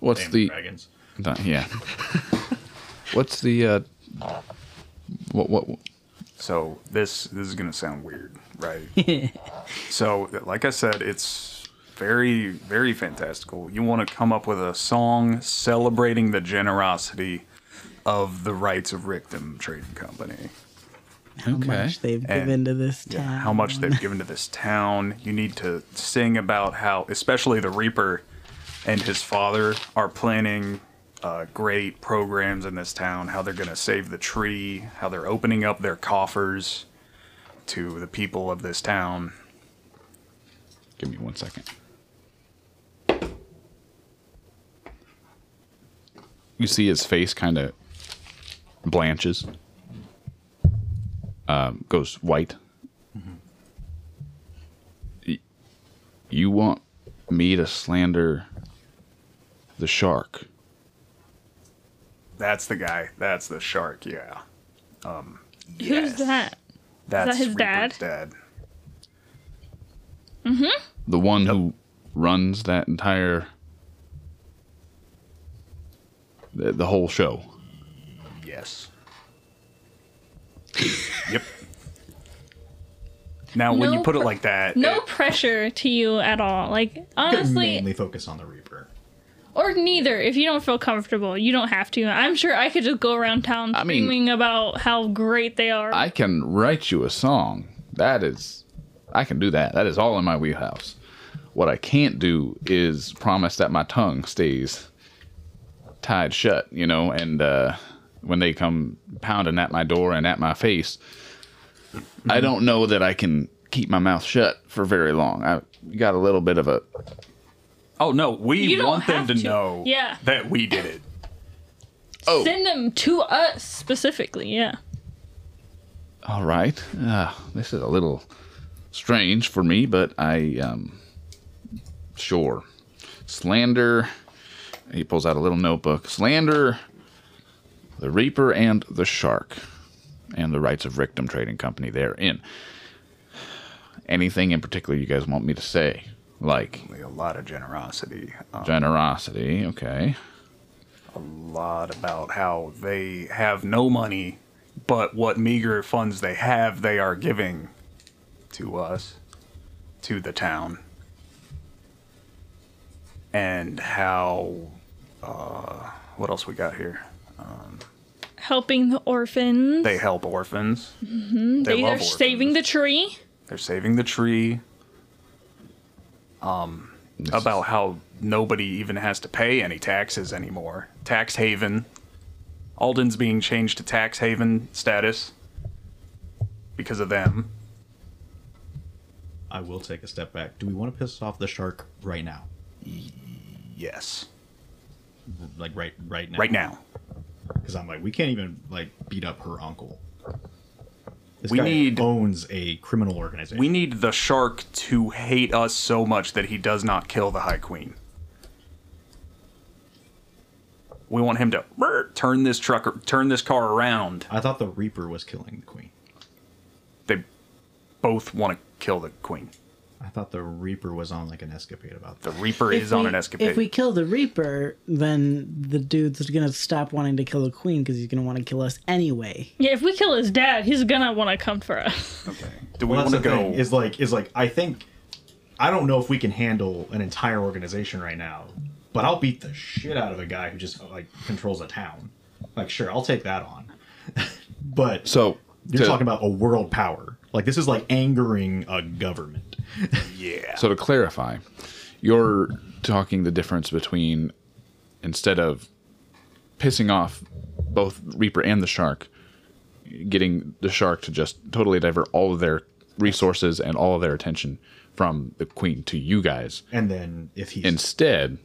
What's Damn the, dragons? the- yeah? What's the uh, what what? So this this is gonna sound weird, right? <laughs> so like I said, it's very very fantastical. You want to come up with a song celebrating the generosity of the rights of Rictum Trading Company. How Okay. much they've And- given to this town. Yeah, town. how much they've given to this town. You need to sing about how, especially the Reaper and his father are planning uh, great programs in this town. How they're going to save the tree. How they're opening up their coffers to the people of this town. Give me one second. You see his face kind of blanches, um, goes white. Y- You want me to slander the shark? That's the guy. That's the shark. Yeah. Um, Who's that? That's his Reaper's dad? dad. The one who runs that entire the, the whole show. Yes. yep. Now, when you put it like that, No it- pressure to you at all. Like Could honestly, mainly focus on the Reaper. Or neither. If you don't feel comfortable, you don't have to. I'm sure I could just go around town I mean- screaming about how great they are. I can write you a song. That is, I can do that. That is all in my wheelhouse. What I can't do is promise that my tongue stays tied shut, you know, and uh, when they come pounding at my door and at my face, I don't know that I can keep my mouth shut for very long. I got a little bit of a oh no, we You don't want them have to, to. know Yeah. that we did it. oh, Send them to us specifically. Yeah. all right. Uh, this is a little strange for me, but I um, sure slander. He pulls out a little notebook. Slander the Reaper and the Shark, and the Rights of Rictum Trading Company therein. Anything in particular you guys want me to say? Like A lot of generosity. Um, generosity, okay. a lot about how they have no money, but what meager funds they have, they are giving to us, to the town. And how, uh, what else we got here? Helping the orphans. They help orphans. They, Mm-hmm. They love are saving the tree. They're saving the tree. Um, about how nobody even has to pay any taxes anymore. Tax haven. Alden's being changed to tax haven status because of them. I will take a step back. Do we want to piss off the shark right now? Yes. Like right right now. Right now. Because I'm like, we can't even like beat up her uncle. This We guy need- owns a criminal organization. We need the shark to hate us so much that he does not kill the High Queen. We want him to "Brr," turn this truck, turn this car around. I thought the Reaper was killing the queen. They both want to kill the Queen. I thought the Reaper was on like an escapade about The. Reaper If is on an escapade. If we kill the Reaper, then the dude's gonna stop wanting to kill the Queen because he's gonna want to kill us anyway. Yeah, if we kill his dad, he's gonna want to come for us. <laughs> okay. Do we Well, want to the go? thing. Is like is like I think I don't know if we can handle an entire organization right now, but I'll beat the shit out of a guy who just like controls a town. Like sure, I'll take that on. <laughs> but So you're to- talking about a world power. Like this is like angering a government. Yeah. So to clarify, you're talking the difference between instead of pissing off both Reaper and the Shark, getting the Shark to just totally divert all of their resources and all of their attention from the Queen to you guys. And then if he Instead,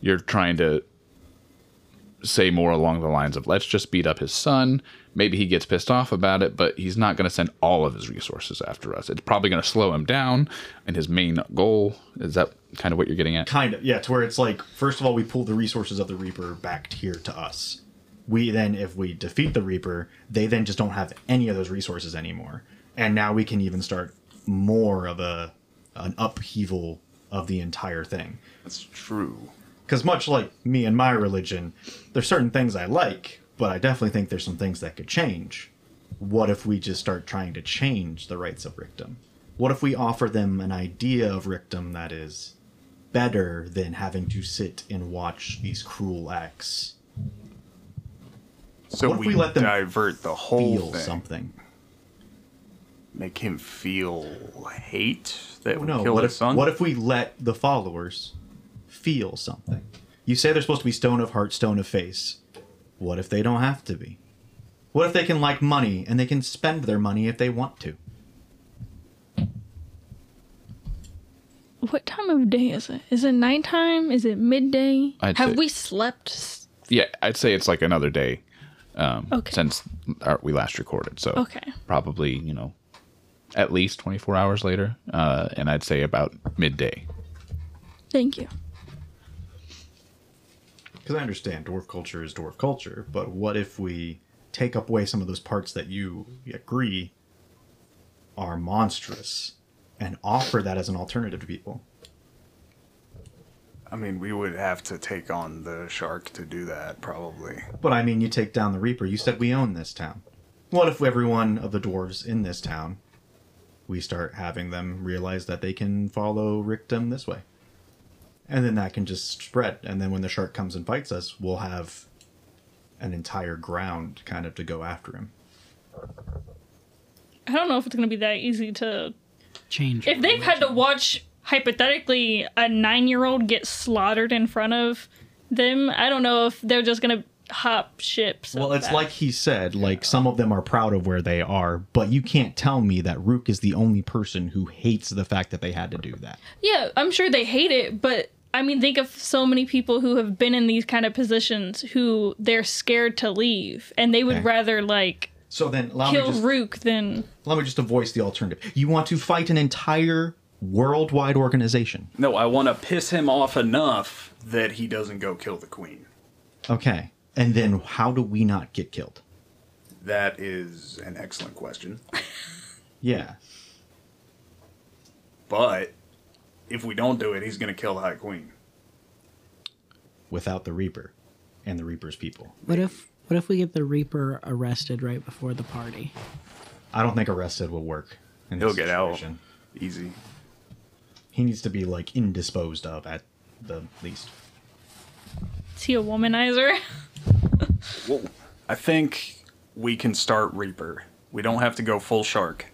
you're trying to say more along the lines of let's just beat up his son. Maybe he gets pissed off about it, but he's not going to send all of his resources after us. It's probably going to slow him down. And his main goal is that kind of what you're getting at? kind of yeah, to where it's like first of all we pull the resources of the Reaper back here to us. We then if we defeat the Reaper, they then just don't have any of those resources anymore. And now we can even start more of a an upheaval of the entire thing. That's true. Because much like me and my religion, there's certain things I like, but I definitely think there's some things that could change. What if we just start trying to change the rights of Rictum? What if we offer them an idea of Rictum that is better than having to sit and watch these cruel acts? So What if we, we let them divert the whole Feel thing. something. Make him feel hate that we No, killed what his if, son. what if we let the followers feel something? You say they're supposed to be stone of heart, stone of face. What if they don't have to be? What if they can like money and they can spend their money if they want to? What time of day is it? Is it nighttime? Is it midday? I'd Have say- we slept? Yeah, I'd say it's like another day um, Okay. since our, we last recorded. So Okay. probably, you know, at least 24 hours later. Uh, and I'd say about midday. Thank you. Because I understand dwarf culture is dwarf culture, but what if we take up away some of those parts that you agree are monstrous and offer that as an alternative to people? I mean, we would have to take on the shark to do that, probably. But I mean, you take down the Reaper. You said we own this town. What if every one of the dwarves in this town, we start having them realize that they can follow Rictum this way? And then that can just spread. And then when the shark comes and fights us, we'll have an entire ground kind of to go after him. I don't know if it's gonna be that easy to. Change. If they've had to watch hypothetically a nine-year-old get slaughtered in front of them, I don't know if they're just gonna hop ships. Well, it's that. like he said, like some of them are proud of where they are, but you can't tell me that Rook is the only person who hates the fact that they had to do that. Yeah, I'm sure they hate it, but I mean, think of so many people who have been in these kind of positions who they're scared to leave, and they would Okay. rather like So then allow me kill just Rook than. allow me just to voice the alternative. You want to fight an entire worldwide organization. No, I want to piss him off enough that he doesn't go kill the queen. Okay. And then how do we not get killed? That is an excellent question. <laughs> Yeah. But if we don't do it, he's going to kill the High Queen. Without the Reaper and the Reaper's people. What if what if we get the Reaper arrested right before the party? I don't think arrested will work. in He'll this get out easy. He needs to be like indisposed of at the least. Is he a womanizer? <laughs> Whoa. I think we can start Reaper. We don't have to go full shark.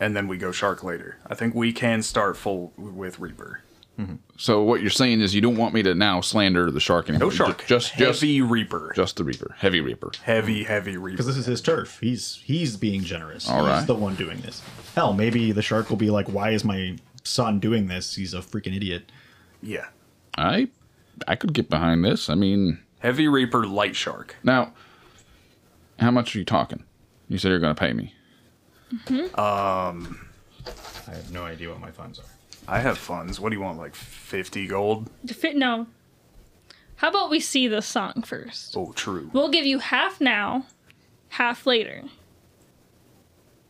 And then we go shark later. I think we can start full with Reaper. Mm-hmm. So what you're saying is you don't want me to now slander the shark anymore. No shark. Just just heavy Reaper. just the reaper, heavy reaper. heavy, heavy Reaper. Because this is his turf. He's he's being generous. All he's the one doing this. Hell, maybe the shark will be like, "Why is my son doing this? He's a freaking idiot." yeah. I I could get behind this. I mean, Heavy Reaper, light shark. now how much are you talking? You said you're going to pay me. Mm-hmm. Um, I have no idea what my funds are. I have funds. What do you want, like 50 gold? Fit no. How about we see the song first? Oh, true. We'll give you half now, half later.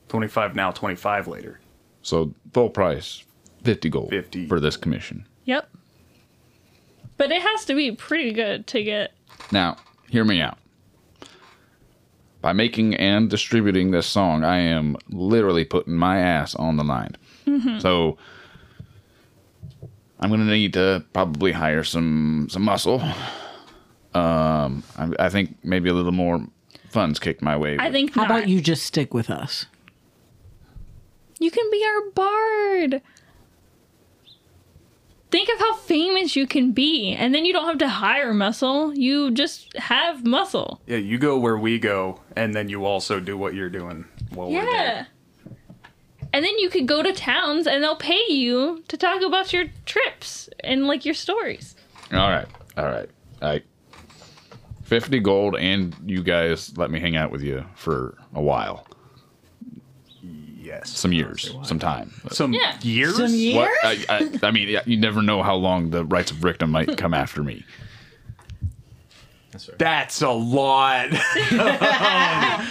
25 now, 25 later. So full price, 50 gold 50 for this commission. Yep. But it has to be pretty good to get. Now, hear me out. By making and distributing this song, I am literally putting my ass on the line. So I'm gonna need to probably hire some some muscle. Um, I, I think maybe a little more funds kicked my way. I think How not. about you just stick with us? You can be our bard. Think of how famous you can be, and then you don't have to hire muscle. You just have muscle. Yeah, you go where we go, and then you also do what you're doing while we're Yeah. there. And then you could go to towns and they'll pay you to talk about your trips and like your stories. All right, all right, I. Fifty gold, and you guys let me hang out with you for a while, Yes. some years, some time. Some Yeah. years? Some years? What I, I, I mean, yeah, you never know how long the rights of Rictum might come after me. That's right. That's a lot. <laughs> I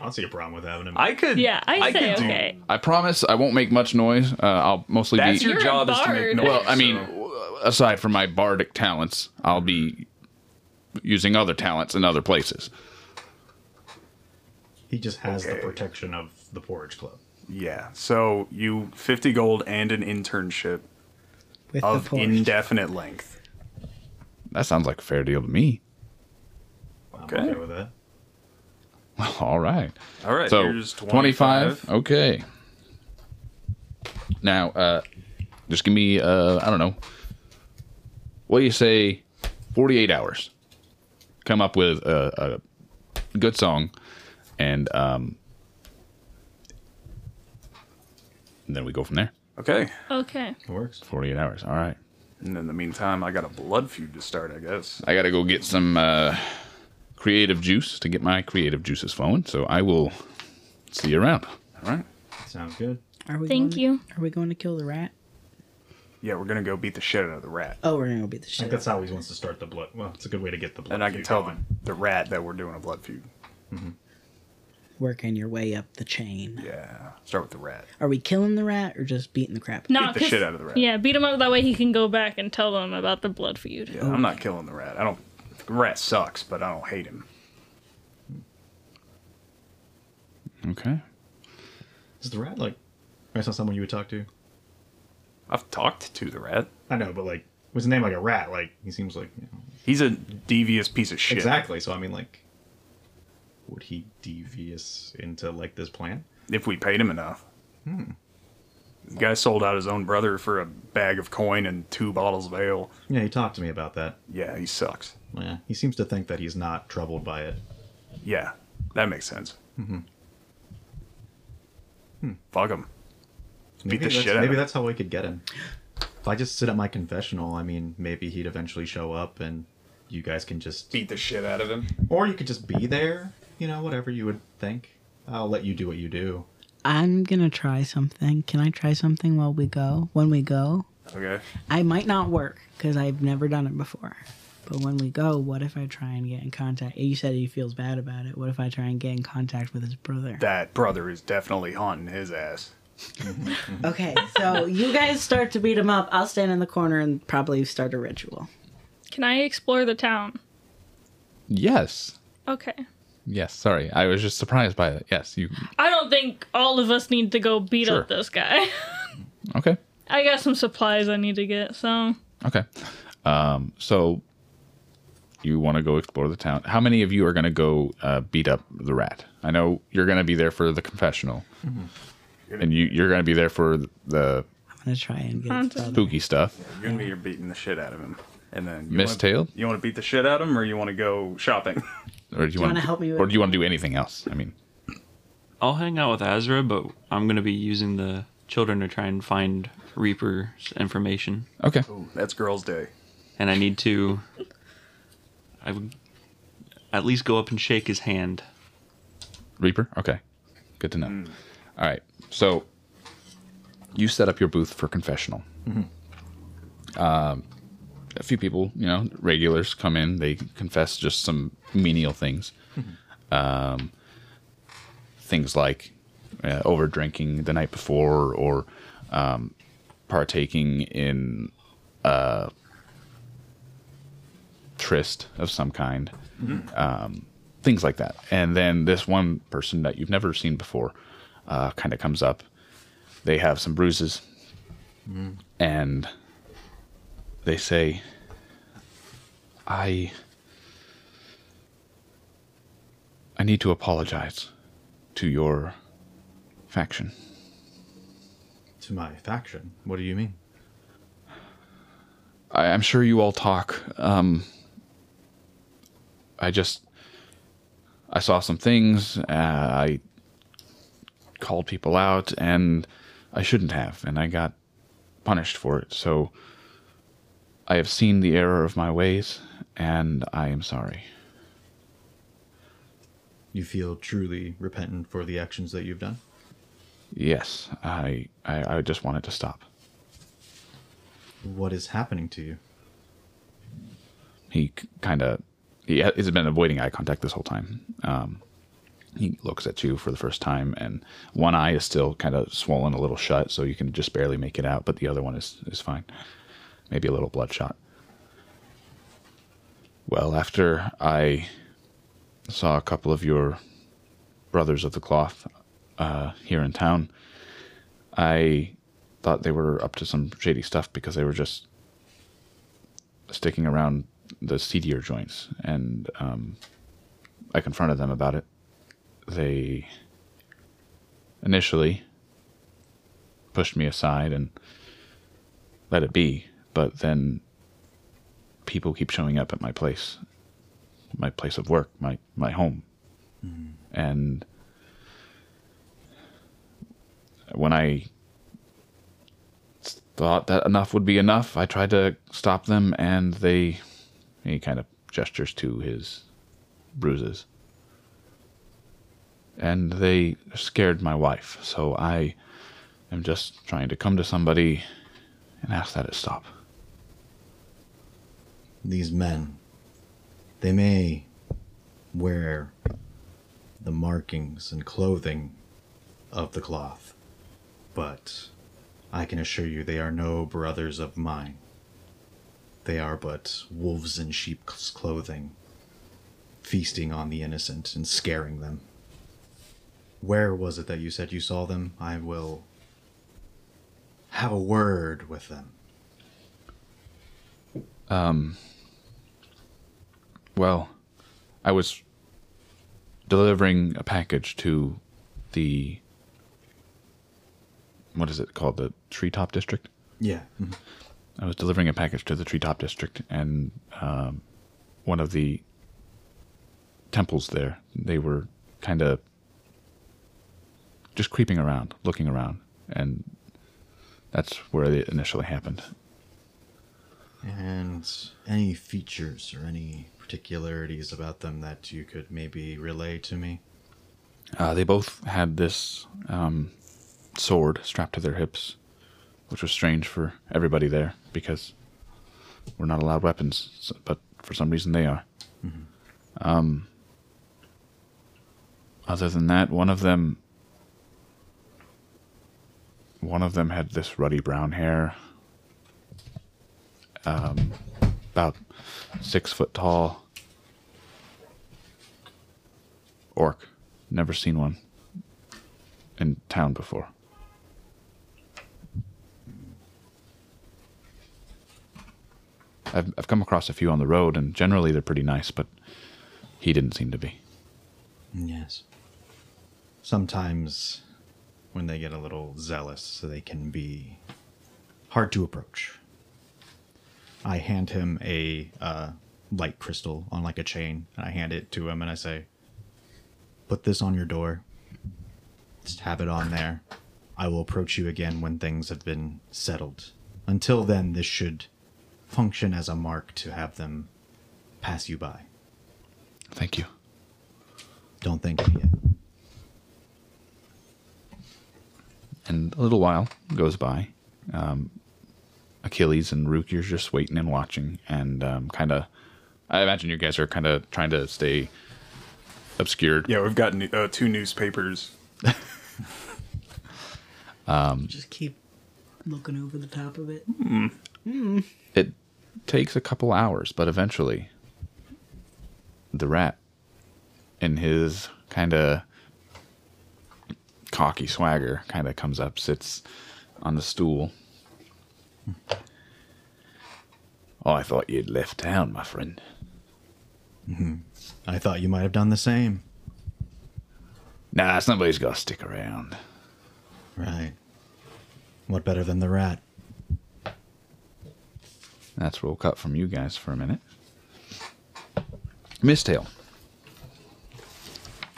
don't see a problem with having him. I could. Yeah, I, say could do- okay. I promise I won't make much noise. Uh, I'll mostly That's be. your You're a job is to bard. make noise. well, I mean, so- w- aside from my bardic talents, I'll be using other talents in other places. he just has the Okay. protection of the Porridge Club. yeah. So you 50 gold and an internship With of the indefinite length. That sounds like a fair deal to me. I'm Okay. okay with that. <laughs> All right. All right. So here's 25. 25. Okay. Now, uh, just give me, uh, I don't know. What do you say? 48 hours. Come up with a, a good song, and um, and then we go from there. Okay. Okay. It works. 48 hours. All right. And in the meantime, I got a blood feud to start, I guess. I got to go get some uh, creative juice to get my creative juices flowing. So I will see you around. All right. Sounds good. Are we Thank going you. To, are we going to kill the rat? Yeah, we're going to go beat the shit out of the rat. Oh, we're gonna go beat the I shit. think that's how he wants to start the blood. Well, it's a good way to get the blood. And I can feud tell going. the, the rat that we're doing a blood feud. Working your way up the chain. Yeah. Start with the rat. Are we killing the rat or just beating the crap? Not the shit out of the rat. Yeah, beat him up that way he can go back and tell them about the blood feud. Yeah, I'm not killing the rat. I don't. The rat sucks, but I don't hate him. Okay. Is the rat like? That's not someone you would talk to. I've talked to the rat. I know, but like, was his name like a rat? Like, he seems like you know, He's a devious piece of shit. exactly. So I mean, like, would he devious into like this plan? If we paid him enough. The guy sold out his own brother for a bag of coin and two bottles of ale. Yeah, he talked to me about that. Yeah, he sucks. Yeah, he seems to think that he's not troubled by it. Yeah, that makes sense. Mm-hmm. Fuck him. Beat the shit out Maybe him. that's how we could get him. If I just sit at my confessional, I mean, maybe he'd eventually show up, and you guys can just, Beat the shit out of him. or you could just be there. You know, whatever you would think. I'll let you do what you do. I'm gonna try something. Can I try something while we go? When we go, Okay. I might not work because I've never done it before. But when we go, what if I try and get in contact? You said he feels bad about it. What if I try and get in contact with his brother? That brother is definitely haunting his ass. <laughs> Okay, so you guys start to beat him up. I'll stand in the corner and probably start a ritual. Can I explore the town? Yes. Okay. Yes. Sorry, I was just surprised by it. Yes. You. I don't think all of us need to go beat Sure. up this guy. <laughs> Okay. I got some supplies I need to get, so Okay. Um. So. You want to go explore the town? How many of you are going to go uh, beat up the rat? I know you're going to be there for the confessional, and you you're going to be there for the I'm gonna try and get his brother. spooky stuff. You and me are beating the shit out of him. And then you Mistailed? wanna- You want to beat the shit out of him, or you want to go shopping? <laughs> Or do you, want wanna help me with- Or do you want to do anything else? I mean, I'll hang out with Azra, but I'm gonna be using the children to try and find Reaper's information, okay. Ooh, that's girls' day. and I need to. I would at least go up and shake his hand. Reaper. Okay. Good to know. All right. So you set up your booth for confessional. Um, a few people, you know, regulars come in. They confess just some menial things. Um, things like uh, over drinking the night before or um, partaking in a tryst of some kind things like that. And then this one person that you've never seen before uh, kind of comes up. They have some bruises, and they say, "I, I need to apologize to your faction." To my faction. What do you mean? I, I'm sure you all talk. Um, I just, I saw some things. Uh, I called people out, and I shouldn't have, and I got punished for it. So I have seen the error of my ways, and I am sorry. You feel truly repentant for the actions that you've done? Yes, I, I, I just want it to stop. What is happening to you? he kind of he ha- has been avoiding eye contact this whole time. Um, he looks at you for the first time, and one eye is still kind of swollen a little shut, so you can just barely make it out. But the other one is is fine, maybe a little bloodshot. Well, after I saw a couple of your brothers of the cloth uh, here in town, I thought they were up to some shady stuff because they were just sticking around the seedier joints, and um, I confronted them about it. They initially pushed me aside and let it be, but then people keep showing up at my place, my place of work, my my home, mm-hmm. and when I thought that enough would be enough. I tried to stop them, and they. He kind of gestures to his bruises. And they scared my wife, so I am just trying to come to somebody and ask that it stop. These men, they may wear the markings and clothing of the cloth, but I can assure you they are no brothers of mine. They are but wolves in sheep's clothing, feasting on the innocent and scaring them. Where was it that you said you saw them? I will have a word with them. Well, I was delivering a package to the. What is it called? The Treetop District? Yeah. mhm. I was delivering a package to the Treetop District, and um, one of the temples there, they were kind of just creeping around, looking around, and that's where it initially happened. And any features or any particularities about them that you could maybe relay to me? Uh, they both had this um, sword strapped to their hips, which was strange for everybody there because we're not allowed weapons. But for some reason they are. Um, other than that, one of them, one of them had this ruddy brown hair, um, about six foot tall. Orc, never seen one in town before. I've, I've come across a few on the road, and generally they're pretty nice, but he didn't seem to be. Yes. Sometimes when they get a little zealous, they can be hard to approach. I hand him a uh, light crystal on like a chain, and I hand it to him, and I say, "Put this on your door. Just have it on there. I will approach you again when things have been settled. Until then, this should function as a mark to have them pass you by. Thank you. Don't thank me yet." And a little while goes by. Um, Achilles and Rook, you're just waiting and watching, and um, kind of. I imagine you guys are kind of trying to stay obscured. Yeah, we've got uh, two newspapers. <laughs> Just keep looking over the top of it. It takes a couple hours, but eventually, the rat, in his kind of cocky swagger, kind of comes up, sits on the stool. Oh, I thought you'd left town, my friend. I thought you might have done the same. Nah, somebody's got to stick around. Right. What better than the rat? That's roll cut from you guys for a minute. Mistail.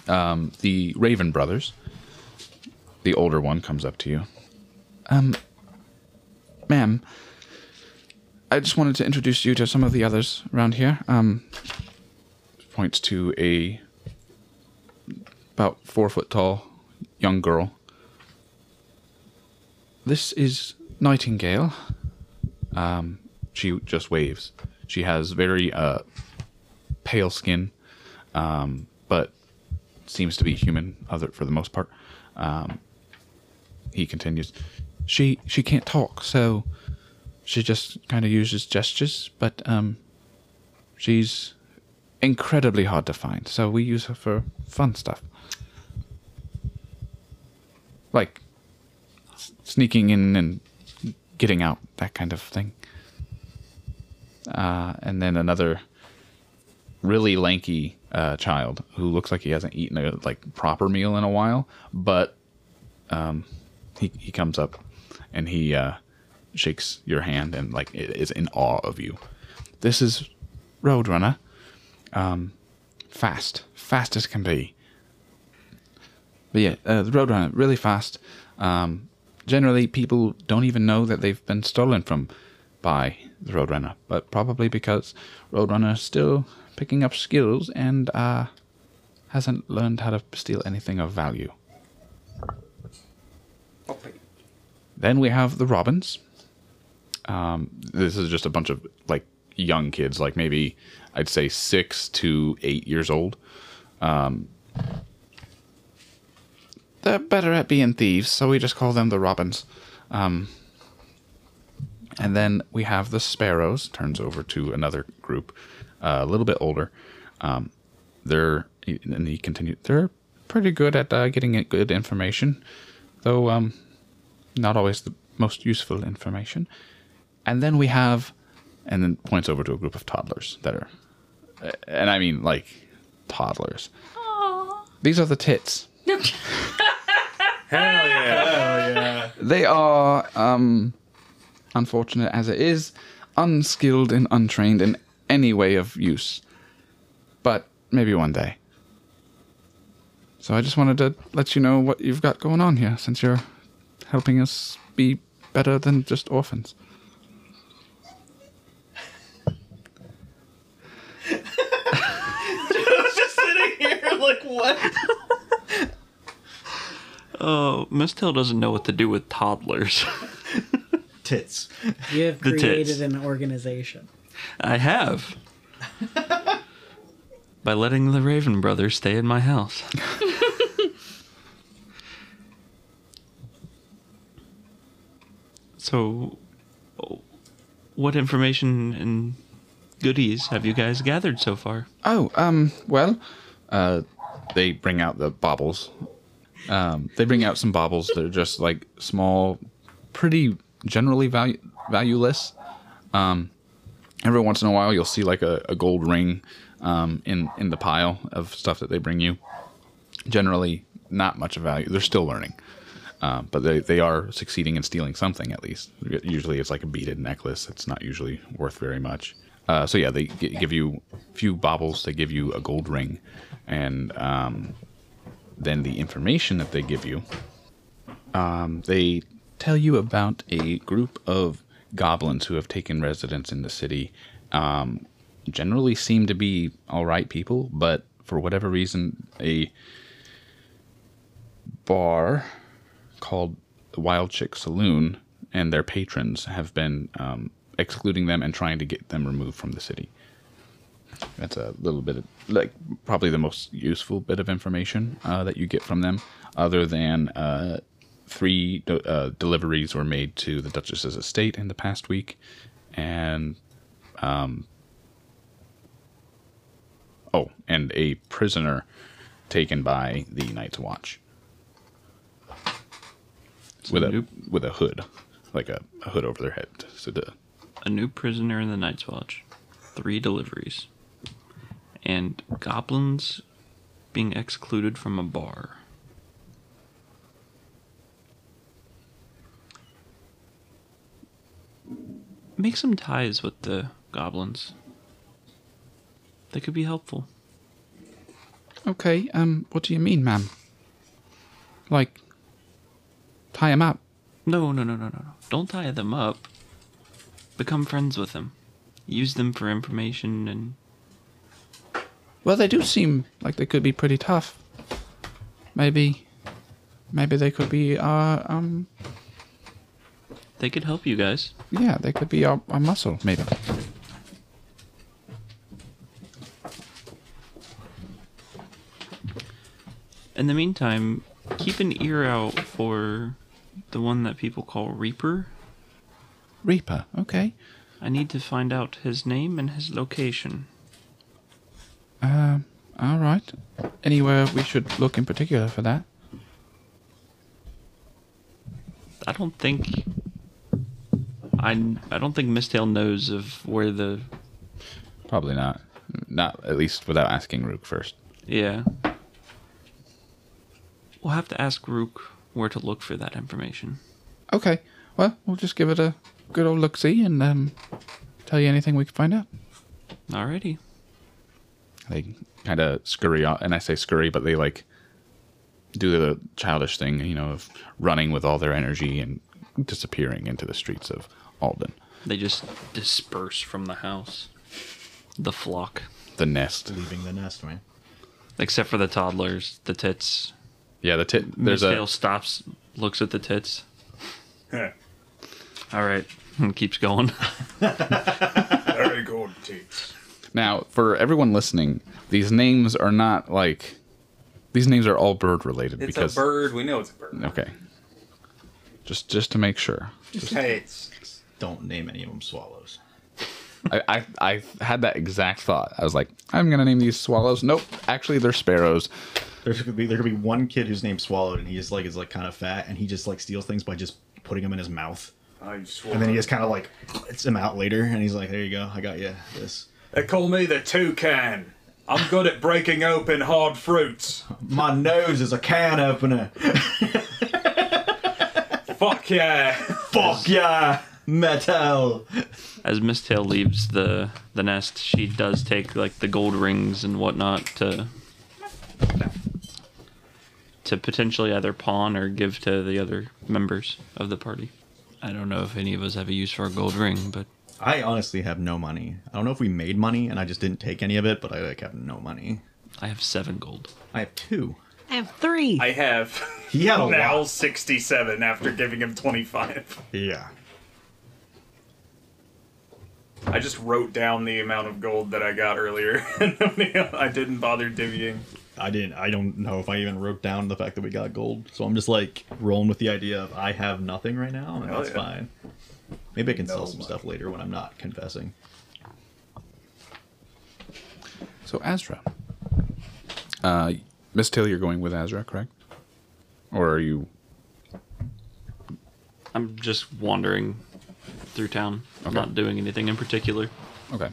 Um, the Raven brothers. The older one comes up to you. Um, ma'am, I just wanted to introduce you to some of the others around here. Um, points to a about four foot tall young girl. This is Nightingale she just waves. She has very uh, pale skin, um, but seems to be human other for the most part. Um, he continues. She she can't talk, so she just kind of uses gestures. But um, she's incredibly hard to find, so we use her for fun stuff, like s- sneaking in and getting out, that kind of thing uh, and then another really lanky uh, child who looks like he hasn't eaten a like proper meal in a while, but um, he he comes up and he uh, shakes your hand and like is in awe of you. This is Roadrunner, um, fast, fast as can be. But yeah, uh, the Roadrunner really fast. Um, generally, people don't even know that they've been stolen from by the Roadrunner, but probably because Roadrunner is still picking up skills and uh, hasn't learned how to steal anything of value. Then we have the Robins. Um, this is just a bunch of like young kids, like maybe I'd say six to eight years old. Um, they're better at being thieves, so we just call them the Robins. Um, and then we have the Sparrows. Turns over to another group, uh, a little bit older. Um, they're and he continued. They're pretty good at uh, getting good information, though um, not always the most useful information. And then we have, and then points over to a group of toddlers that are, and I mean like toddlers. Aww. These are the tits. Hell yeah! They are, um, unfortunate as it is, unskilled and untrained in any way of use. But maybe one day. So I just wanted to let you know what you've got going on here, since you're helping us be better than just orphans. <laughs> just sitting here, like what? <laughs> Oh, Miss Tail doesn't know what to do with toddlers. <laughs> Tits. You have The created tits. an organization. I have. By letting the Raven brothers stay in my house. So, what information and goodies have you guys gathered so far? Oh, um, well, uh, they bring out the baubles. Um, they bring out some baubles. They're just like small, pretty generally value, valueless. Um, every once in a while, you'll see like a, a gold ring um, in in the pile of stuff that they bring you. Generally, not much of value. They're still learning, um, but they they are succeeding in stealing something at least. Usually, it's like a beaded necklace. It's not usually worth very much. Uh, so yeah, they gi- give you a few baubles. They give you a gold ring, and um, then the information that they give you, um, they tell you about a group of goblins who have taken residence in the city. Um, generally seem to be all right people, but for whatever reason, a bar called the Wild Chick Saloon and their patrons have been um, excluding them and trying to get them removed from the city. That's a little bit of, like, probably the most useful bit of information uh, that you get from them, other than uh, three uh, deliveries were made to the Duchess's estate in the past week, and um, oh, and a prisoner taken by the Night's Watch with a Nope. with a hood, like a, a hood over their head. So the A new prisoner in the Night's Watch, three deliveries, and goblins being excluded from a bar. Make some ties with the goblins. They could be helpful. okay, um, what do you mean, ma'am? Like, tie him up? No, no, no, no, no, no. Don't tie them up. Become friends with them. Use them for information and Well, they do seem like they could be pretty tough. Maybe, maybe they could be our um, they could help you guys. yeah, they could be our, our muscle, maybe. In the meantime, keep an ear out for the one that people call Reaper. Reaper, okay. I need to find out his name and his location. Um, all right. Anywhere we should look in particular for that? I don't think I I don't think Mistail knows of where the Probably not. Not at least without asking Rook first. yeah. We'll have to ask Rook where to look for that information. Okay. Well, we'll just give it a good old look see and um, tell you anything we can find out. Alrighty. They kind of scurry out, and I say scurry, but they like do the childish thing, you know, of running with all their energy and disappearing into the streets of Alden. They just disperse from the house. The flock. The nest. Leaving the nest, man. Except for the toddlers, the tits. Yeah, the tit. There's Mistail a stops, looks at the tits. Heh. All right, and keeps going. <laughs> Very good tits. now for everyone listening. These names are not like these names are all bird related It's because a bird. We know it's a bird. okay. Just just to make sure. Tits. Don't name any of them swallows. I, I I had that exact thought. I was like, I'm gonna name these swallows. Nope, actually they're sparrows. There's gonna be there could be one kid whose name's Swallowed, and he just like is like kind of fat, and he just like steals things by just putting them in his mouth, I swear. and then he just kind of like puts them out later, and he's like, "There you go, I got you this." They call me the toucan. I'm good at breaking open hard fruits. My nose is a can opener. Fuck yeah. Fuck yeah, metal. As Mistail leaves the the nest, she does take like the gold rings and whatnot to to potentially either pawn or give to the other members of the party. I don't know if any of us have a use for a gold ring, but I honestly have no money. I don't know if we made money, and I just didn't take any of it, but I like have no money. I have seven gold. I have two. I have three. I have He had a <laughs> now lot. 67 after giving him 25. Yeah. I just wrote down the amount of gold that I got earlier. <laughs> I didn't bother divvying. I didn't. I don't know if I even wrote down the fact that we got gold. So I'm just like rolling with the idea of I have nothing right now, and Hell that's yeah. fine. Maybe I can No sell some money. stuff later when I'm not confessing. So Azra, uh, Mistail, you're going with Azra, correct? Or are you? I'm just wandering through town, I'm not doing anything in particular. Okay.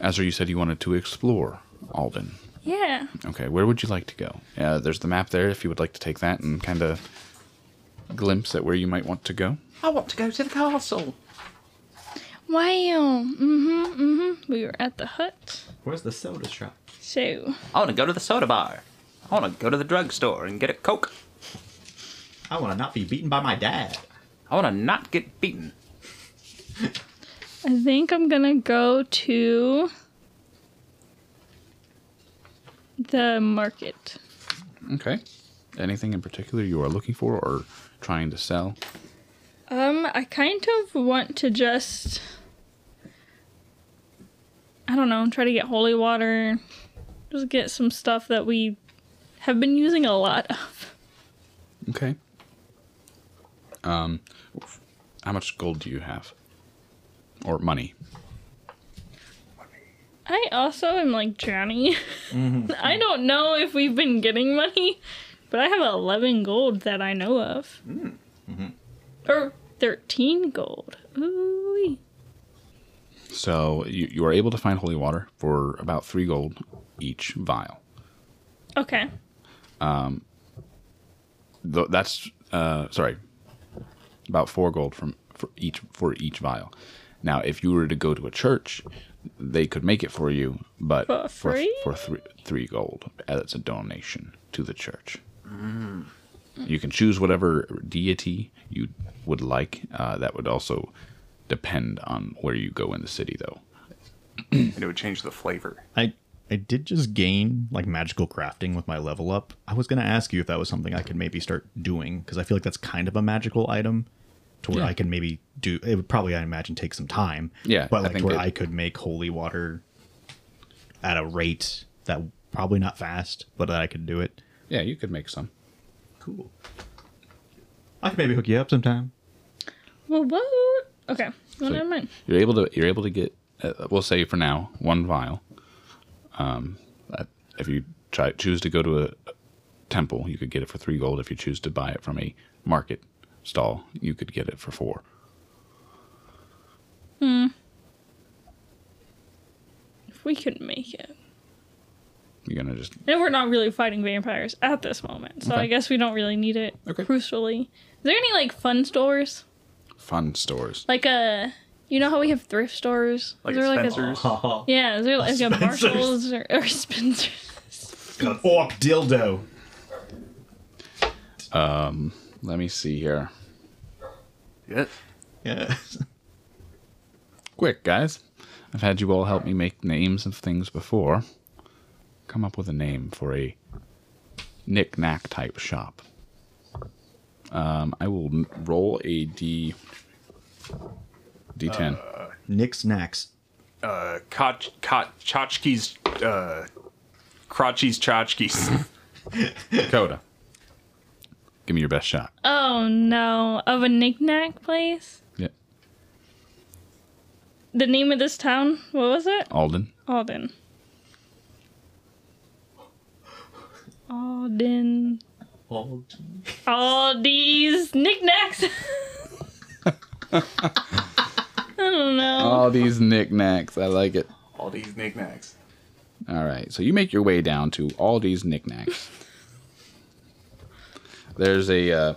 Azra, you said you wanted to explore Alden. Yeah. Okay, where would you like to go? Uh, there's the map there if you would like to take that and kind of glimpse at where you might want to go. I want to go to the castle. Wow. Mm-hmm. Mm-hmm. We were at the hut. Where's the soda shop? So I want to go to the soda bar. I want to go to the drugstore and get a Coke. I want to not be beaten by my dad. I want to not get beaten. <laughs> I think I'm gonna go to the market. Okay. Anything in particular you are looking for or trying to sell? Um, I kind of want to just I don't know, try to get holy water. Just get some stuff that we have been using a lot of. Okay. Um, how much gold do you have? Or money? I also am like Johnny. Mm-hmm. <laughs> I don't know if we've been getting money, but I have 11 gold that I know of. Mm-hmm. Or 13 gold. Ooh. So you, you are able to find holy water for about three gold each vial. Okay. Um, Th- That's uh, sorry, about four gold from for each for each vial. Now, if you were to go to a church, they could make it for you, but For free? for, three three gold. That's a donation to the church. You can choose whatever deity you would like. Uh, that would also depend on where you go in the city, though. And it would change the flavor. I I did just gain like magical crafting with my level up. I was gonna ask you if that was something I could maybe start doing because I feel like that's kind of a magical item to where Yeah. I can maybe do. It would probably I imagine take some time. Yeah, but like think to where it- I could make holy water at a rate that probably not fast, but that I could do it. Yeah, you could make some. Cool. I could maybe hook you up sometime. Well, what? Okay. Well, So never mind. You're able to you're able to get uh, we'll say for now one vial. Um, uh, if you try choose to go to a temple, you could get it for three gold. If you choose to buy it from a market stall, you could get it for four. Hmm. If we could make it. You're gonna just And we're not really fighting vampires at this moment, so Okay. I guess we don't really need it Okay. crucially. Is there any like fun stores? fun stores. Like a, you know how we have thrift stores? Like is there like Spencer's. a <laughs> yeah? Is there like a Spencer's. Marshalls or, or <laughs> Spencer's? An orc dildo. Let me see here. Yes. Yeah. <laughs> Quick, guys. I've had you all help me make names of things before. Come up with a name for a knick-knack type shop. Um, I will roll a d d10. Nick snacks. Uh, Koch, Koch, Chotchki's, uh, Crotchy's Chotchki's. <laughs> Coda. Give me your best shot. Oh no, of a knickknack place. Yeah. The name of this town? What was it? Alden. Alden. Alden. All these knickknacks. <laughs> I don't know. All these knickknacks. I like it. All these knickknacks. All right. So you make your way down to all these knickknacks. <laughs> There's a. Uh,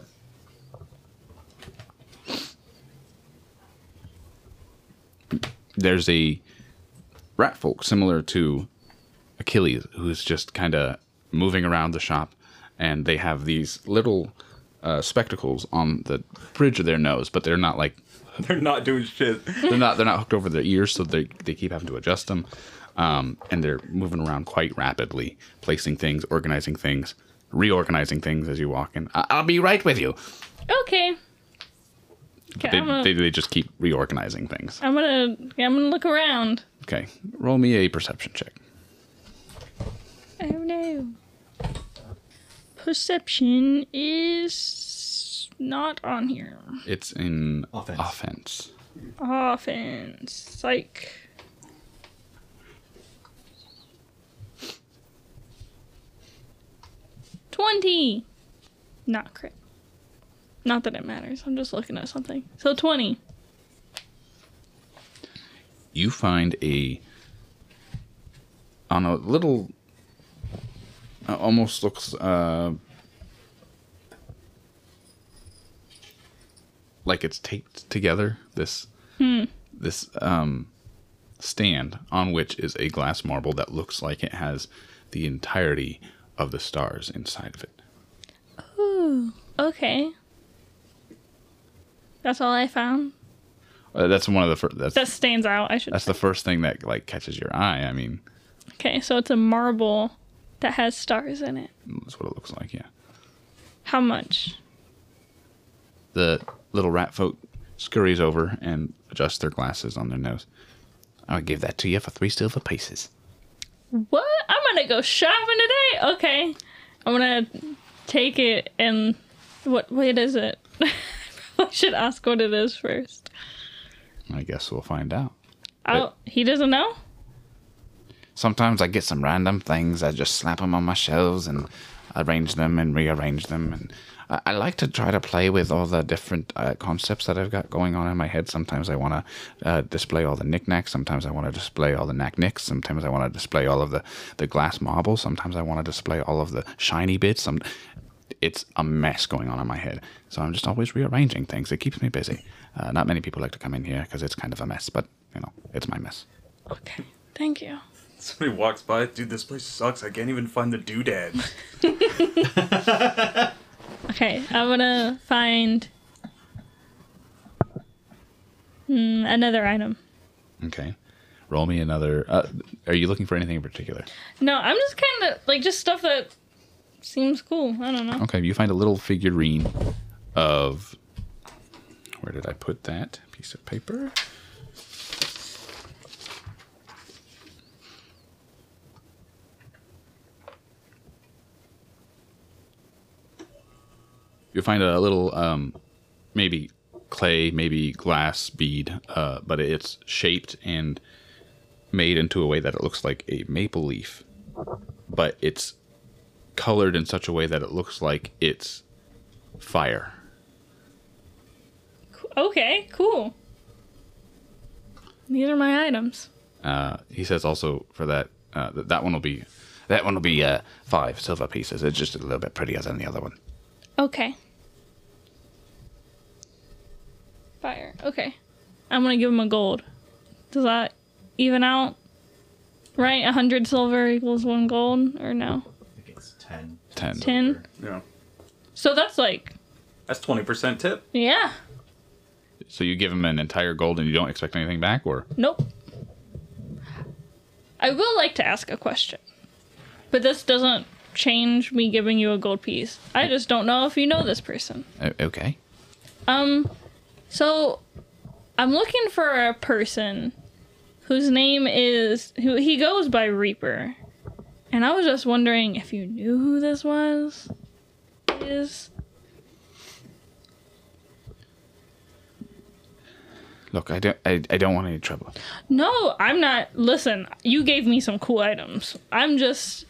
there's a rat folk similar to Achilles who's just kind of moving around the shop, and they have these little uh, spectacles on the bridge of their nose, but they're not like <laughs> They're not doing shit. they're not they're not hooked over their ears, so they they keep having to adjust them, um, and they're moving around quite rapidly, placing things, organizing things, reorganizing things as you walk in. I- will be right with you. Okay. okay they, gonna, they, they, just keep reorganizing things. I'm gonna I'm gonna look around. Okay, roll me a perception check. Oh no. Perception is not on here. It's in offense. Offense. Offense. 20! Not crit. Not that it matters. I'm just looking at something. So 20. You find a. On a little. Uh, almost looks. Uh, like it's taped together. This. Hmm. This um, stand on which is a glass marble that looks like it has the entirety of the stars inside of it. Ooh. Okay. That's all I found. Uh, that's one of the first. That stands out. I should. that's the first thing that like catches your eye. I mean, Okay, so it's a marble that has stars in it. that's what it looks like. Yeah. How much? The little rat folk scurries over and adjusts their glasses on their nose. I would give that to you for three silver pieces. What? I'm gonna go shopping today. Okay, I'm gonna take it and what? What is it? <laughs> I should ask what it is first. I guess we'll find out. Oh, he doesn't know. Sometimes I get some random things. I just slap them on my shelves and arrange them and rearrange them. And I, I like to try to play with all the different uh, concepts that I've got going on in my head. Sometimes I want to uh, display all the knickknacks. Sometimes I want to display all the knack-nicks. Sometimes I want to display all of the, the glass marbles. Sometimes I want to display all of the shiny bits. Some, it's a mess going on in my head. So I'm just always rearranging things. It keeps me busy. Uh, not many people like to come in here because it's kind of a mess, but you know, it's my mess. Okay, thank you. Somebody walks by, dude, this place sucks. I can't even find the doodad. <laughs> <laughs> Okay, I'm gonna find hmm, another item. Okay. Roll me another. Uh, are you looking for anything in particular? No, I'm just kind of like just stuff that seems cool. I don't know. Okay, you find a little figurine of. Where did I put that piece of paper? You'll find a little, um, maybe clay, maybe glass bead, uh, but it's shaped and made into a way that it looks like a maple leaf, but it's colored in such a way that it looks like it's fire. Okay, cool. These are my items. Uh, he says also for that uh, that that one will be that one will be uh, five silver pieces. It's just a little bit prettier than the other one. Okay. Fire. Okay. I'm gonna give him a gold. Does that even out? Right? A hundred silver equals one gold, or no? I think it's 10. Ten. Ten. Yeah. So that's like, That's 20% tip. yeah. So you give him an entire gold and you don't expect anything back, or Nope. I will like to ask a question, but this doesn't change me giving you a gold piece. I just don't know if you know this person. Okay. Um, so I'm looking for a person whose name is who he goes by Reaper, and I was just wondering if you knew who this was. Is Look, I don't I, I don't want any trouble. no, I'm not. Listen, you gave me some cool items. I'm just,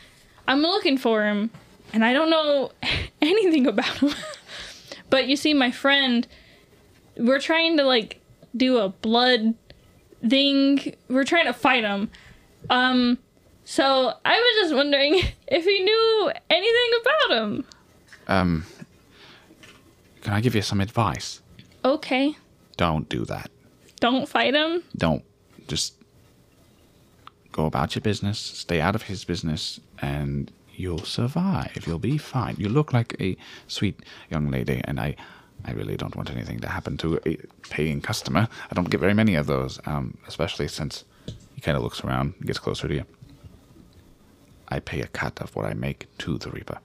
I'm looking for him, and I don't know <laughs> anything about him. but you see, my friend, we're trying to like do a blood thing. We're trying to fight him. Um, so I was just wondering <laughs> if he knew anything about him. Um, can I give you some advice? Okay, Don't do that. don't fight him. Don't just go about your business. Stay out of his business, and you'll survive. You'll be fine. You look like a sweet young lady, and I, I really don't want anything to happen to a paying customer. I don't get very many of those, um, especially since he kind of looks around, and gets closer to you. I pay a cut of what I make to the Reaper.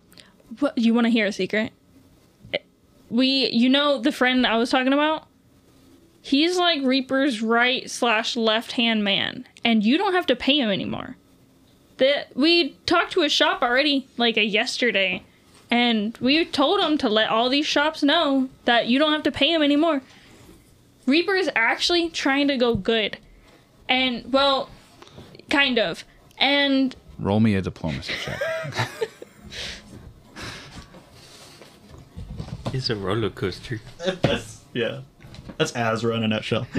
What, you want to hear a secret? We, you know, the friend I was talking about. He's like Reaper's right slash left hand man, and you don't have to pay him anymore. That we talked to a shop already, like a yesterday, and we told them to let all these shops know that you don't have to pay them anymore. Reaper is actually trying to go good. And, well, kind of. And. Roll me a diplomacy check. <laughs> it's a roller coaster. That's, yeah. That's Azra in a nutshell. <laughs>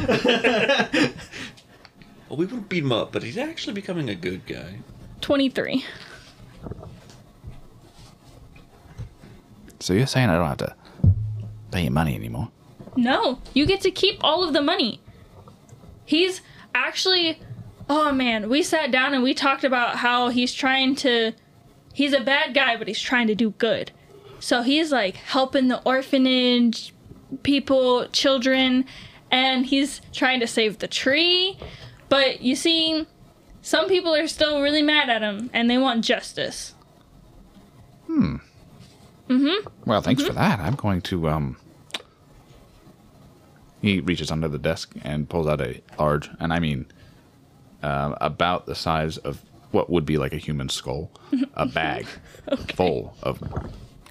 we would beat him up, but he's actually becoming a good guy. 23. So you're saying I don't have to pay you money anymore? No, you get to keep all of the money. He's actually oh man, we sat down and we talked about how he's trying to he's a bad guy, but he's trying to do good. So he's like helping the orphanage people, children, and he's trying to save the tree. But you see, some people are still really mad at him and they want justice. Hmm. Well, thanks for that. I'm going to um. He reaches under the desk and pulls out a large, and I mean, uh, about the size of what would be like a human skull, a <laughs> bag full of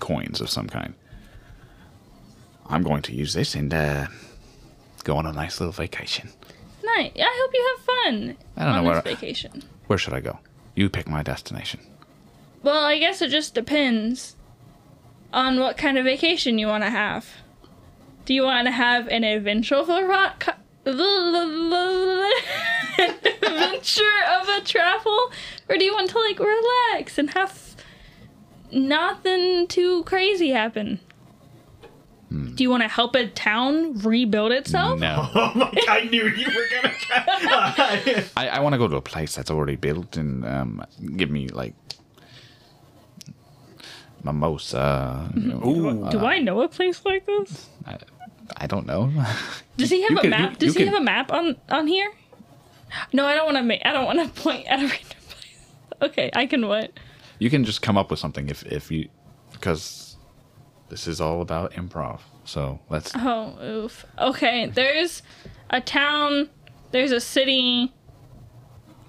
coins of some kind. I'm going to use this and uh, go on a nice little vacation. Nice. I hope you have fun I don't on know where- vacation. Where should I go? You pick my destination. Well, I guess it just depends on what kind of vacation you want to have. Do you want to have an adventure rock adventure of a travel, or do you want to like relax and have nothing too crazy happen? Do you want to help a town rebuild itself? No. <laughs> oh my god, I knew you were gonna. <laughs> I, I want to go to a place that's already built and um, give me like mimosa. you know. Ooh. Do I know a place like this? I don't know. <laughs> Does he have You a can- map? you- Does you he can- have a map on on here? No, I don't want to make. I don't want to <laughs> point at a random place. Okay, I can what? you can just come up with something if if you because this is all about improv. So let's. Oh, oof. Okay, there's a town. There's a city.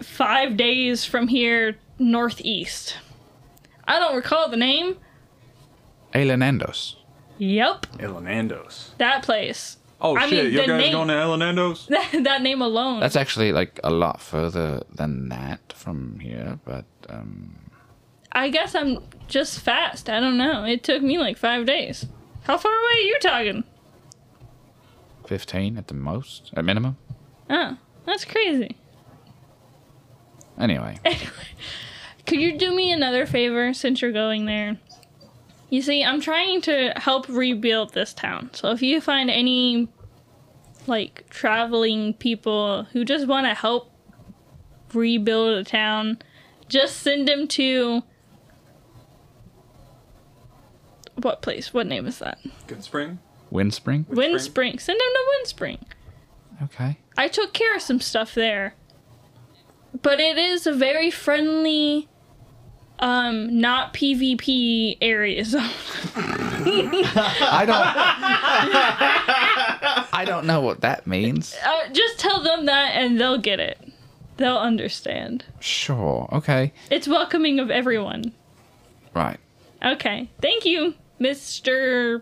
Five days from here, northeast. I don't recall the name. Elenandos. Yep, Elenandos. that place. Oh I shit, mean, you the guys name- going to Elenandos? <laughs> that name alone. That's actually like a lot further than that from here, but um, I guess I'm just fast. I don't know. It took me like five days. How far away are you talking? fifteen at the most, at minimum. Oh, that's crazy. Anyway, <laughs> Could you do me another favor since you're going there? You see, I'm trying to help rebuild this town. So if you find any like traveling people who just want to help rebuild a town, just send them to what place? What name is that? Good spring. Windspring. Windspring. Send them to Windspring. Okay. I took care of some stuff there. But it is a very friendly um not PvP area zone. <laughs> I don't. <laughs> I don't know what that means. Uh, just tell them that and they'll get it. They'll understand. Sure. Okay. It's welcoming of everyone. Right. Okay. Thank you, Mr.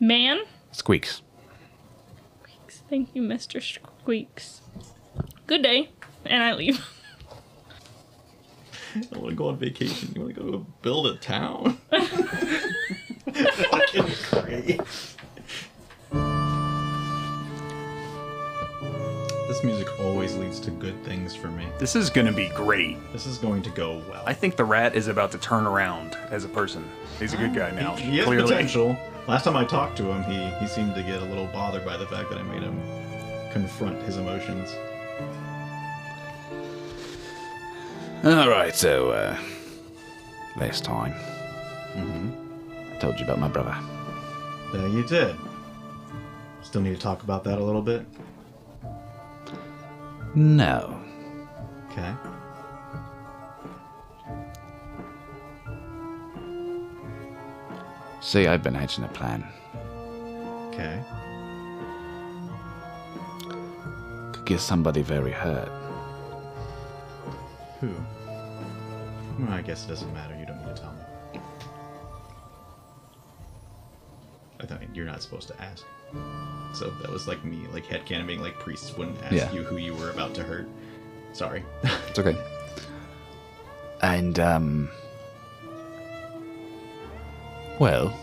Man. Squeaks. Thank you, Mr. Squeaks. Good day. And I leave. I want to go on vacation. You want to go build a town? <laughs> Fucking great. This music always leads to good things for me. This is gonna be great. This is going to go well. I think the rat is about to turn around as a person. He's a good guy now. he, he has clearly. potential. Last time I talked to him, he, he seemed to get a little bothered by the fact that I made him confront his emotions. All right. So, uh, last time, I told you about my brother. Yeah, you did. Still need to talk about that a little bit. No. Okay. See, I've been hatching a plan. Okay. Could get somebody very hurt. Who? Well, I guess it doesn't matter. You don't need to tell me. I thought you're not supposed to ask. So that was like me, like headcanon being like priests wouldn't ask Yeah. you who you were about to hurt. Sorry. <laughs> It's okay. And, um. Well,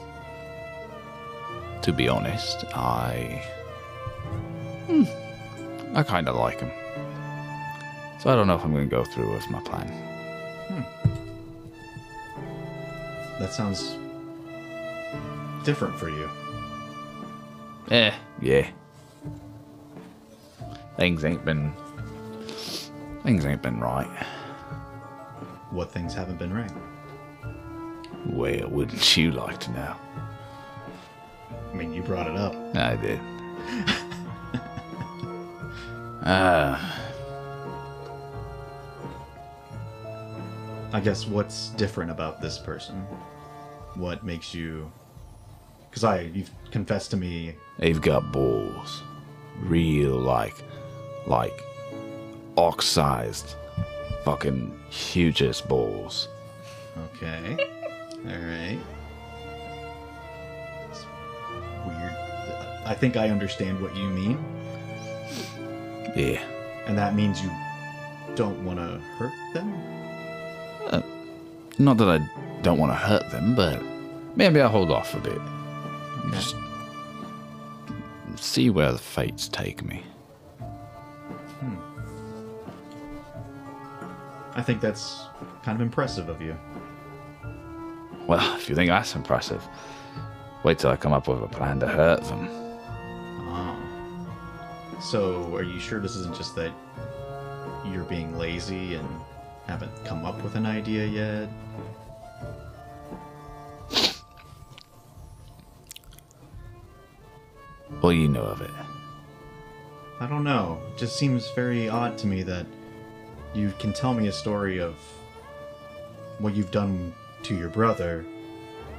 to be honest, I. Hmm, I kind of like him. So I don't know if I'm going to go through with my plan. That sounds different for you. Eh, yeah. Things ain't been. Things ain't been right. What things haven't been right? Well, wouldn't you like to know? I mean, you brought it up. I did. <laughs> Ah. I guess what's different about this person? What makes you? Because I, you've confessed to me. They've got balls. Real, like, like, ox-sized, fucking hugest balls. Okay. All right. It's weird. I think I understand what you mean, Yeah. and that means you don't want to hurt them. Uh, not that I don't want to hurt them, but maybe I'll hold off a bit. Just see where the fates take me. Hmm. I think that's kind of impressive of you. Well, if you think that's impressive, wait till I come up with a plan to hurt them. Oh. So, are you sure this isn't just that you're being lazy and haven't come up with an idea yet? Well, you know of it. I don't know. It just seems very odd to me that you can tell me a story of what you've done to your brother,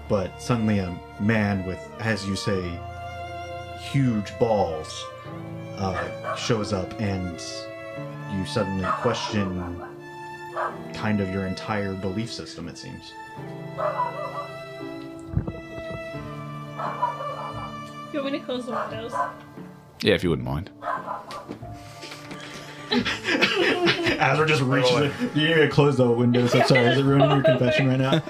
but suddenly a man with, as you say, huge balls uh, shows up and you suddenly question kind of your entire belief system, it seems. You want me to close the windows? Yeah, if you wouldn't mind. <laughs> As we're just reaching, you need to close the windows. I'm sorry, is it ruining your confession right now?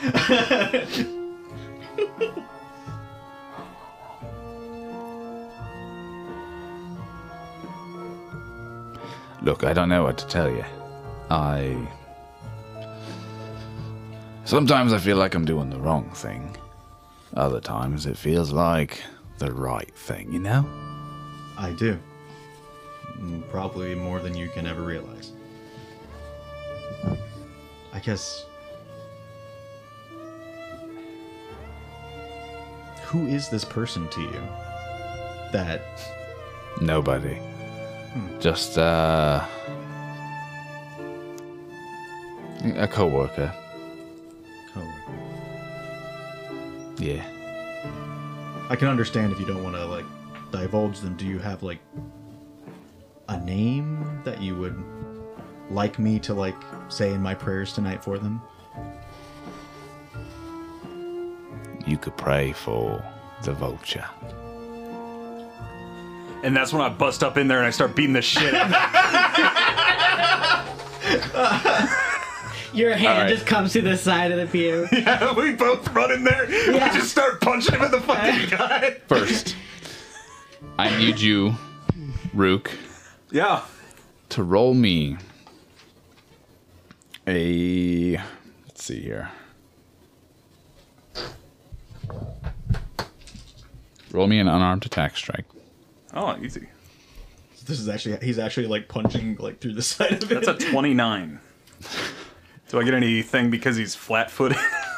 <laughs> Look, I don't know what to tell you. I. Sometimes I feel like I'm doing the wrong thing. Other times it feels like the right thing, you know? I do. Mm, Probably more than you can ever realize. I guess. Who is this person to you? That. Nobody. Just, uh. A coworker. coworker? Yeah. I can understand if you don't want to, like, divulge them. Do you have, like, a name that you would like me to, like, say in my prayers tonight for them? You could pray for the vulture. And that's when I bust up in there and I start beating the shit out of <laughs> Your hand right. just comes to the side of the pew. <laughs> Yeah, we both run in there. Yeah. We just start punching him in the fucking gut. First, I need you, Rook, Yeah. to roll me a. Let's see here. Roll me an unarmed attack strike. Oh, easy. This is actually, he's actually, like, punching, like, through the <laughs> side of it. That's a 29. <laughs> Do I get anything because he's flat footed?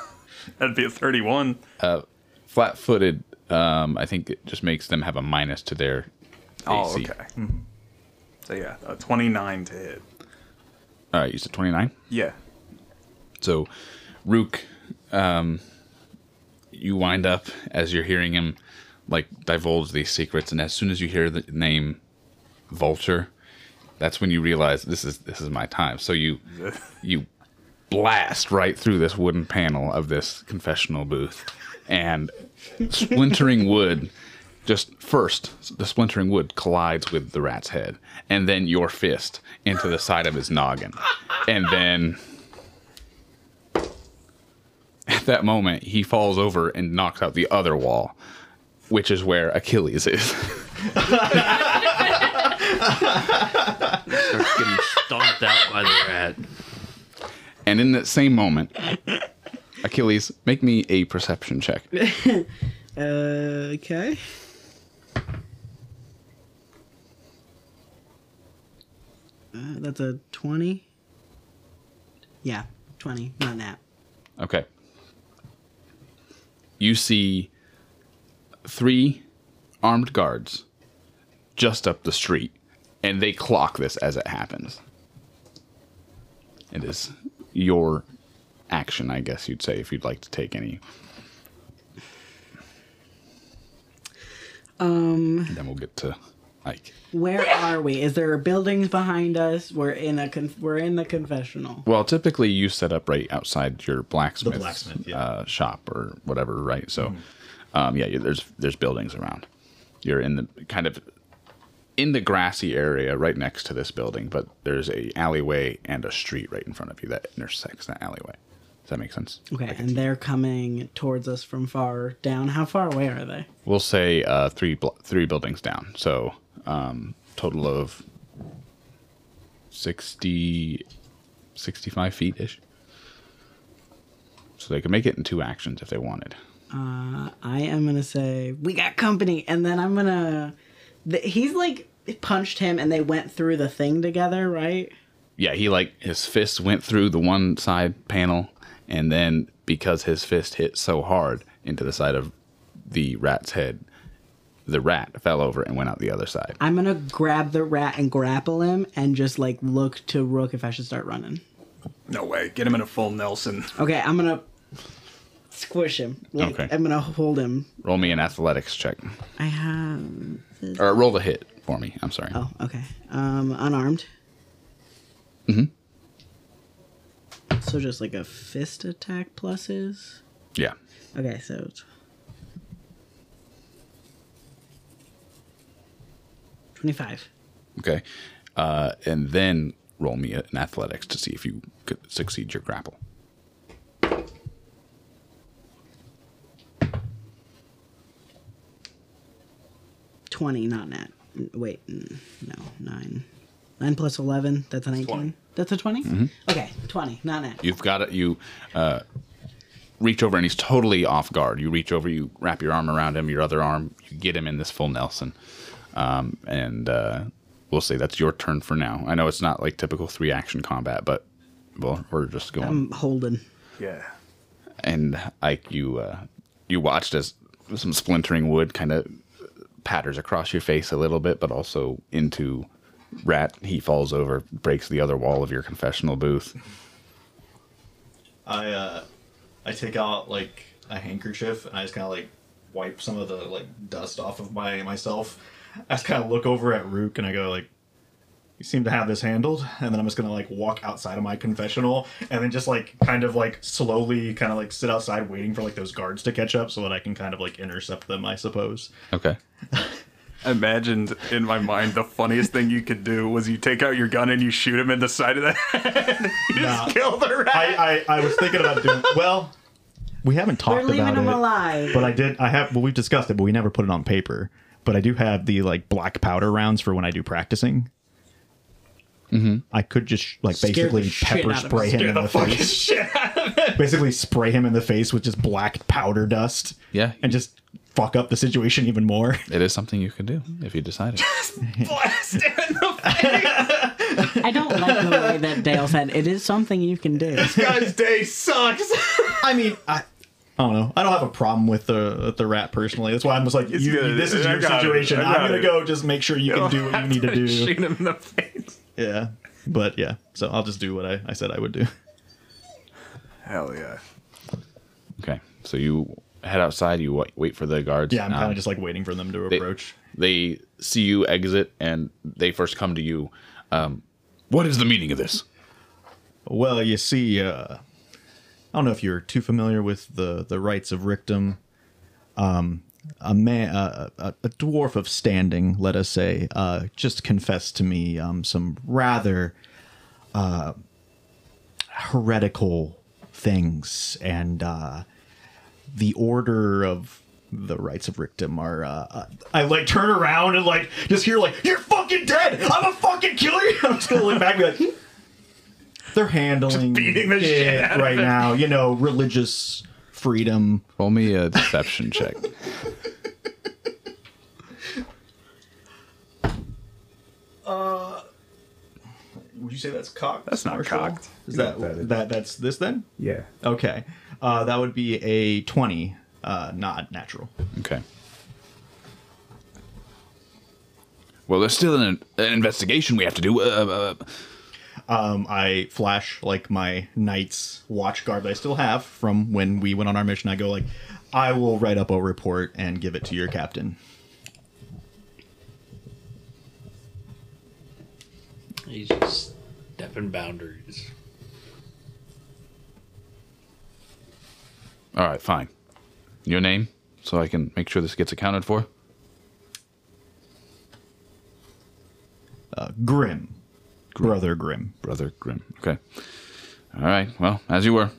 <laughs> That'd be a 31. Uh, Flat footed, um, I think it just makes them have a minus to their Oh, AC. okay. So yeah, a 29 to hit. All right, you said 29? Yeah. So, Rook, um, you wind up as you're hearing him like divulge these secrets, and as soon as you hear the name Vulture, that's when you realize this is this is my time. So you <laughs> you blast right through this wooden panel of this confessional booth, and splintering wood. Just first, the splintering wood collides with the rat's head, and then your fist into the side of his noggin, and then at that moment he falls over and knocks out the other wall, which is where Achilles is. <laughs> Starts getting stomped out by the rat. And in that same moment, Achilles, make me a perception check. <laughs> Okay. Uh, that's a 20. Yeah, 20. Not that. Okay. You see three armed guards just up the street, and they clock this as it happens. It is your action, I guess you'd say, if you'd like to take any. Um, And then we'll get to Ike. where are we? Is there buildings behind us? We're in a con- we're in the confessional. Well, typically you set up right outside your blacksmith, blacksmith, yeah. uh, shop or whatever, right? So, um, yeah, there's there's buildings around. You're in the kind of in the grassy area right next to this building, but there's a alleyway and a street right in front of you that intersects that alleyway. Does that make sense? Okay, and they're coming towards us from far down. How far away are they? We'll say uh, three three buildings down. So um, total of 60, 65 feet ish. So they could make it in two actions if they wanted. Uh, I am gonna say we got company, and then I'm gonna. Th- he's like punched him, and they went through the thing together, right? Yeah, he like his fist went through the one side panel, and then because his fist hit so hard into the side of the rat's head, the rat fell over and went out the other side. I'm gonna grab the rat and grapple him, and just like look to Rook if I should start running. No way. Get him in a full Nelson. Okay, I'm gonna squish him. Like, Okay. I'm gonna hold him. Roll me an athletics check, I have. or roll the hit for me. I'm sorry. Oh, okay. Um, unarmed. Mhm. So just like a fist attack pluses. Yeah. Okay, so twenty-five. Okay. Uh, and then roll me an athletics to see if you could succeed your grapple. Twenty, not nat. N- Wait, mm, no, nine. Nine plus eleven. That's an eighteen. That's a 20 Okay, twenty, not nat. You've got it. You uh, reach over, and he's totally off guard. You reach over, you wrap your arm around him, your other arm, you get him in this full Nelson, um, and uh, we'll say that's your turn for now. I know it's not like typical three action combat, but well, we're just going. I'm holding. Yeah. and Ike, you uh, you watched as some splintering wood kind of patters across your face a little bit, but also into Rat. He falls over, breaks the other wall of your confessional booth. I uh, I take out like a handkerchief and I just kind of like wipe some of the like dust off of my myself. I just kind of look over at Rook and I go like, "You seem to have this handled." And then I'm just gonna like walk outside of my confessional and then just like kind of like slowly kind of like sit outside waiting for like those guards to catch up so that I can kind of like intercept them. I suppose. Okay. I <laughs> imagined in my mind the funniest thing you could do was you take out your gun and you shoot him in the side of the <laughs> head. <laughs> you Nah. just kill the rat. I, I I was thinking about doing well. We haven't talked We're leaving about him it. alive. But I did. I have. Well, we've discussed it, but we never put it on paper. But I do have the like black powder rounds for when I do practicing. Mm-hmm. I could just like Scare the basically shit pepper out of spray him. him in the, fucking face. shit out of it. <laughs> basically spray him in the face with just black powder dust. Yeah. and just fuck up the situation even more. It is something you can do if you decided. Blast him in the face. I don't like the way that Dale said it is something you can do. This guy's day sucks. I mean, I. I don't know. I don't have a problem with the with the rat personally. That's why I'm just like, It's you, good. this is I your got it. situation. I I'm got gonna it. go. Just make sure you can do what you need to do. Shoot him in the face. Yeah, but yeah. So I'll just do what I, I said I would do. Hell yeah. Okay. So you head outside. You wa- wait for the guards. Yeah, I'm kind Um, of just like waiting for them to they- approach. They see you exit, and they first come to you. What is the meaning of this? Well, you see, uh, I don't know if you're too familiar with the the rights of Rictum. Um, a man, uh, a, a dwarf of standing, let us say, uh, just confessed to me um, some rather uh, heretical things, and uh, the order of the rights of Rictum are. Uh, uh, I like turn around and like just hear like you're fucking dead. I'm a fucking killer. <laughs> I'm just gonna look back and be like. They're handling beating the it shit right now. You know, religious freedom. Roll me a deception check. <laughs> Would you say that's cocked? That's not Marshall? cocked. Is that, that that's this then? Yeah. Okay, uh, that would be a twenty, uh, not natural. Okay. Well, there's still an, an investigation we have to do. Uh, uh, Um, I flash like my knight's watch guard that I still have from when we went on our mission. I go like, I will write up a report and give it to your captain. He's just stepping boundaries. all right, fine. Your name, so I can make sure this gets accounted for. Uh, Grim, brother Grimm. Brother Grimm. Okay. All right. Well, as you were.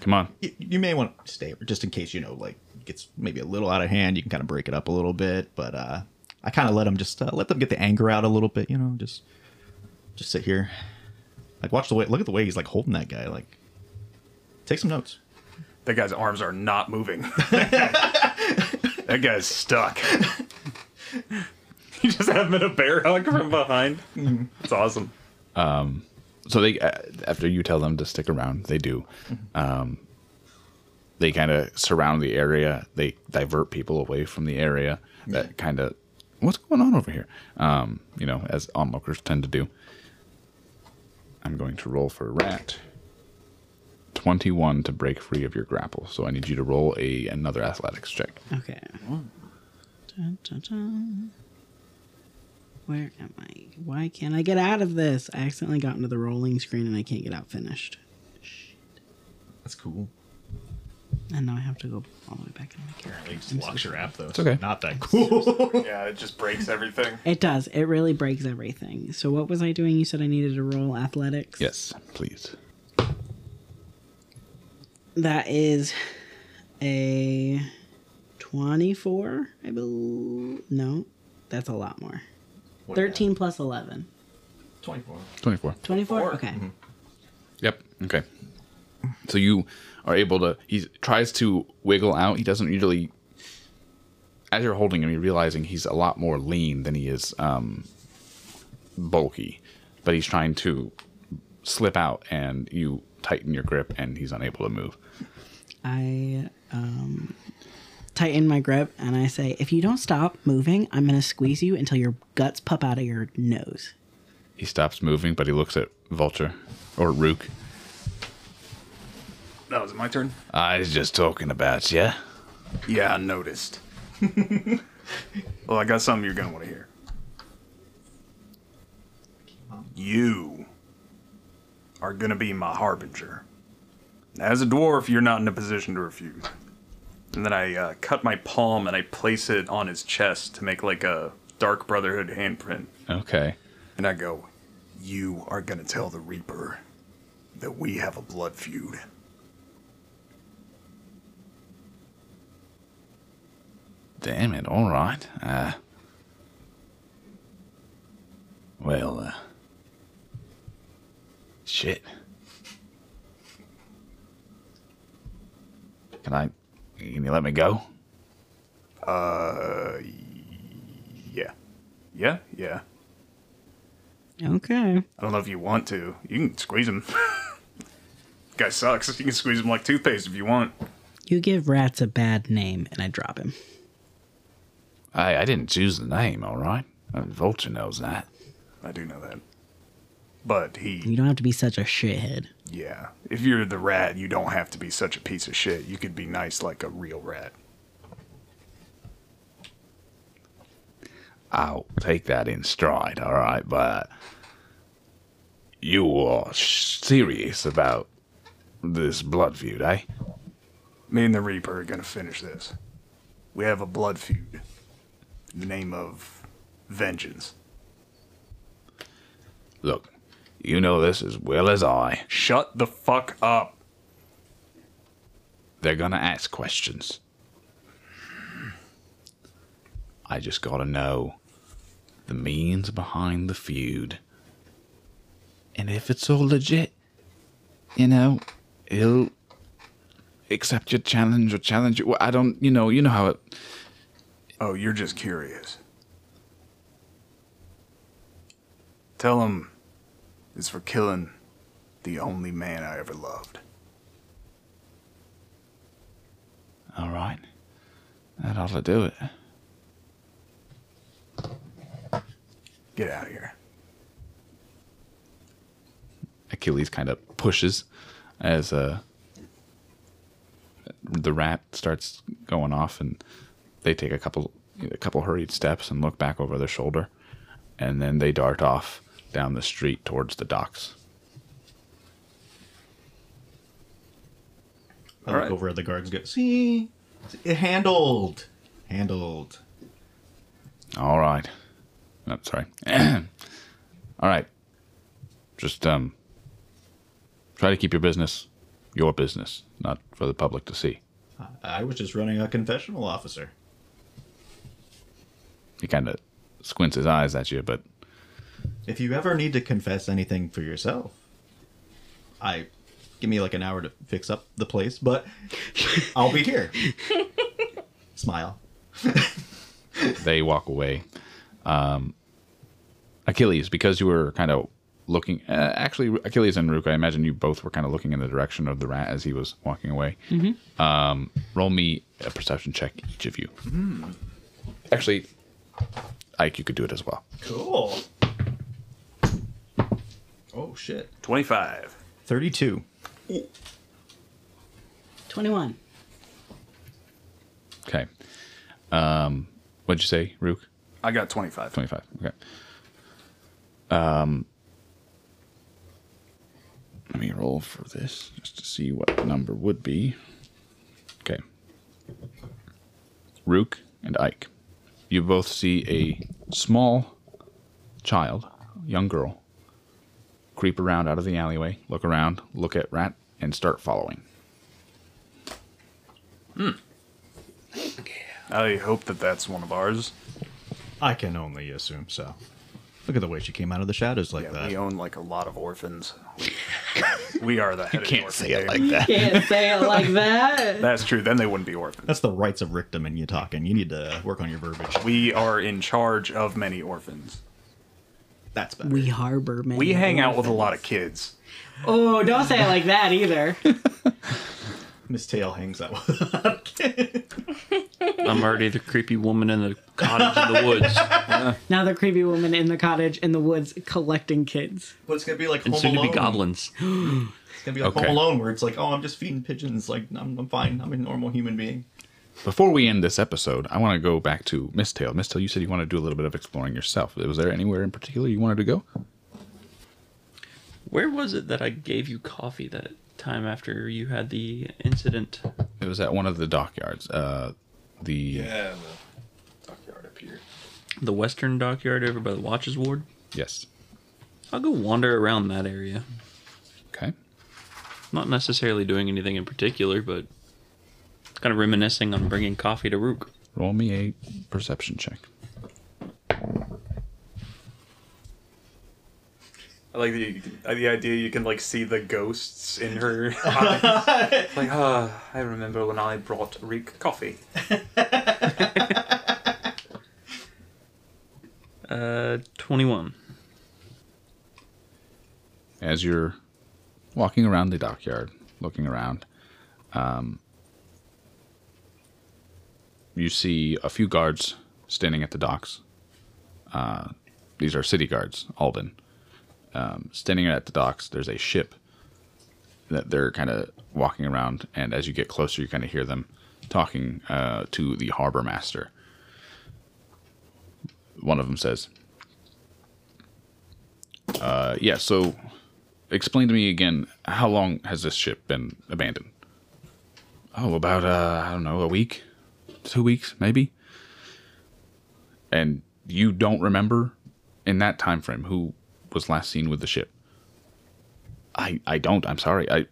Come on. You, you may want to stay just in case you know like it gets maybe a little out of hand. You can kind of break it up a little bit, but uh, I kind of let them just uh, let them get the anger out a little bit. You know, just just sit here. Like watch the way. Look at the way he's like holding that guy. Like take some notes. That guy's arms are not moving. <laughs> that guy's stuck. <laughs> you just have him in a bear hug from behind. It's awesome. so they uh, after you tell them to stick around they do. Um, they kind of surround the area. They divert people away from the area that kind of what's going on over here? Um, you know as onlookers tend to do. I'm going to roll for a rat. 21 to break free of your grapple. So i need you to roll a another athletics check. Okay. Dun, dun, dun. Where am I? Why can't I get out of this? I accidentally got into the rolling screen and I can't get out finished. Shit. That's cool. And now I have to go all the way back in my character. It just locks your app though. It's okay. Not that cool. <laughs> Yeah, it just breaks everything. It does. It really breaks everything. So what was I doing? You said I needed to roll athletics. yes please That is a twenty-four. I believe. No, that's a lot more. Thirteen plus eleven. Twenty-four. 24 Twenty-four. Okay. Yep. Okay. So you are able to. He tries to wiggle out. He doesn't usually. As you're holding him, you're realizing he's a lot more lean than he is um, bulky. But he's trying to slip out, and you tighten your grip, and he's unable to move. I um, tighten my grip and I say, if you don't stop moving, I'm going to squeeze you until your guts pop out of your nose. He stops moving, but he looks at Vulture or Rook. That was my turn. I was just talking about you. Yeah, I noticed. <laughs> well, I got something you're gonna want to hear. You are gonna be my harbinger. As a dwarf, you're not in a position to refuse. And then I uh, cut my palm and I place it on his chest to make like a Dark Brotherhood handprint. Okay. And I go, You are gonna tell the Reaper that we have a blood feud. Damn it, all right. Uh, well, uh, shit. Can I, can you let me go? Uh, yeah. Yeah, yeah. Okay. I don't know if you want to. You can squeeze him. <laughs> Guy sucks. You can squeeze him like toothpaste if you want. You give rats a bad name and I drop him. I, I didn't choose the name, all right? Uh, Vulture knows that. I do know that. But he. You don't have to be such a shithead. Yeah. If you're the rat, you don't have to be such a piece of shit. You could be nice like a real rat. I'll take that in stride, all right? But You are serious about this blood feud, eh? Me and the Reaper are gonna finish this. We have a blood feud. In the name of vengeance. Look, you know this as well as I. Shut the fuck up. They're gonna ask questions. I just gotta know the means behind the feud. And if it's all legit, you know, he'll accept your challenge or challenge you. Well, I don't, you know, you know how it. Oh, you're just curious. Tell him it's for killing the only man I ever loved. All right, that ought to do it. Get out of here. Achilles kind of pushes as uh, the rat starts going off, and they take a couple a couple hurried steps and look back over their shoulder, and then they dart off down the street towards the docks. I look right. over at the guards and go, see, it handled. Handled. All right. I'm sorry. <clears throat> All right. Just um try to keep your business your business, not for the public to see. I was just running a confessional officer. He kind of squints his eyes at you, but If you ever need to confess anything for yourself, I give me like an hour to fix up the place, but I'll be here. <laughs> Smile. <laughs> they walk away. Um, Achilles, because you were kind of looking, uh, actually, Achilles and Rook, I imagine you both were kind of looking in the direction of the rat as he was walking away. Um, roll me a perception check, each of you. Actually, Ike, you could do it as well. Cool. Oh shit. 25. 32. 21. Okay. Um, what'd you say, Rook? I got 25. 25. Okay. Um, let me roll for this just to see what the number would be. Okay. Rook and Ike, you both see a small child, young girl, creep around out of the alleyway, look around, look at Rat, and start following. Hmm. I hope that that's one of ours. I can only assume so. Look at the way she came out of the shadows like Yeah, that. we own like a lot of orphans. we are the head of the Can't orphan say it like that. You can't say it like that. <laughs> That's true. Then they wouldn't be orphans. That's the Rights of Rictum in you talking. You need to work on your verbiage. We are in charge of many orphans. That's better. We harbor many. We hang out with a lot of kids. Oh, don't say it like that either. <laughs> Mistail hangs out with a lot of kids. I'm already the creepy woman in the cottage in the woods, <laughs> now the creepy woman in the cottage in the woods collecting kids. But it's gonna be like and Home soon to Alone. be goblins. <gasps> It's gonna be like Okay. Home Alone, where it's like, oh, I'm just feeding pigeons. Like, I'm, I'm fine. I'm a normal human being. Before we end this episode, I want to go back to Mistail. Miss Tail, you said you want to do a little bit of exploring yourself. Was there anywhere in particular you wanted to go? Where was it that I gave you coffee that time after you had the incident? It was at one of the dockyards. Uh, the Yeah, the dockyard up here. The western dockyard over by the watches ward? yes. I'll go wander around that area. Okay. Not necessarily doing anything in particular, but kind of reminiscing on bringing coffee to Rook. Roll me a perception check. I like the the idea you can like see the ghosts in her <laughs> eyes. like, ah, I remember when I brought Reek coffee. <laughs> Uh, 21. As you're walking around the dockyard, looking around, um, you see a few guards standing at the docks. Uh, these are city guards, Alden. Um, standing at the docks, there's a ship that they're kind of walking around, and as you get closer, you kind of hear them talking uh, to the harbor master. One of them says, uh, "Yeah, so explain to me again. How long has this ship been abandoned? Oh, about uh, I don't know, a week, two weeks, maybe. And you don't remember in that time frame who was last seen with the ship? I I don't. I'm sorry. I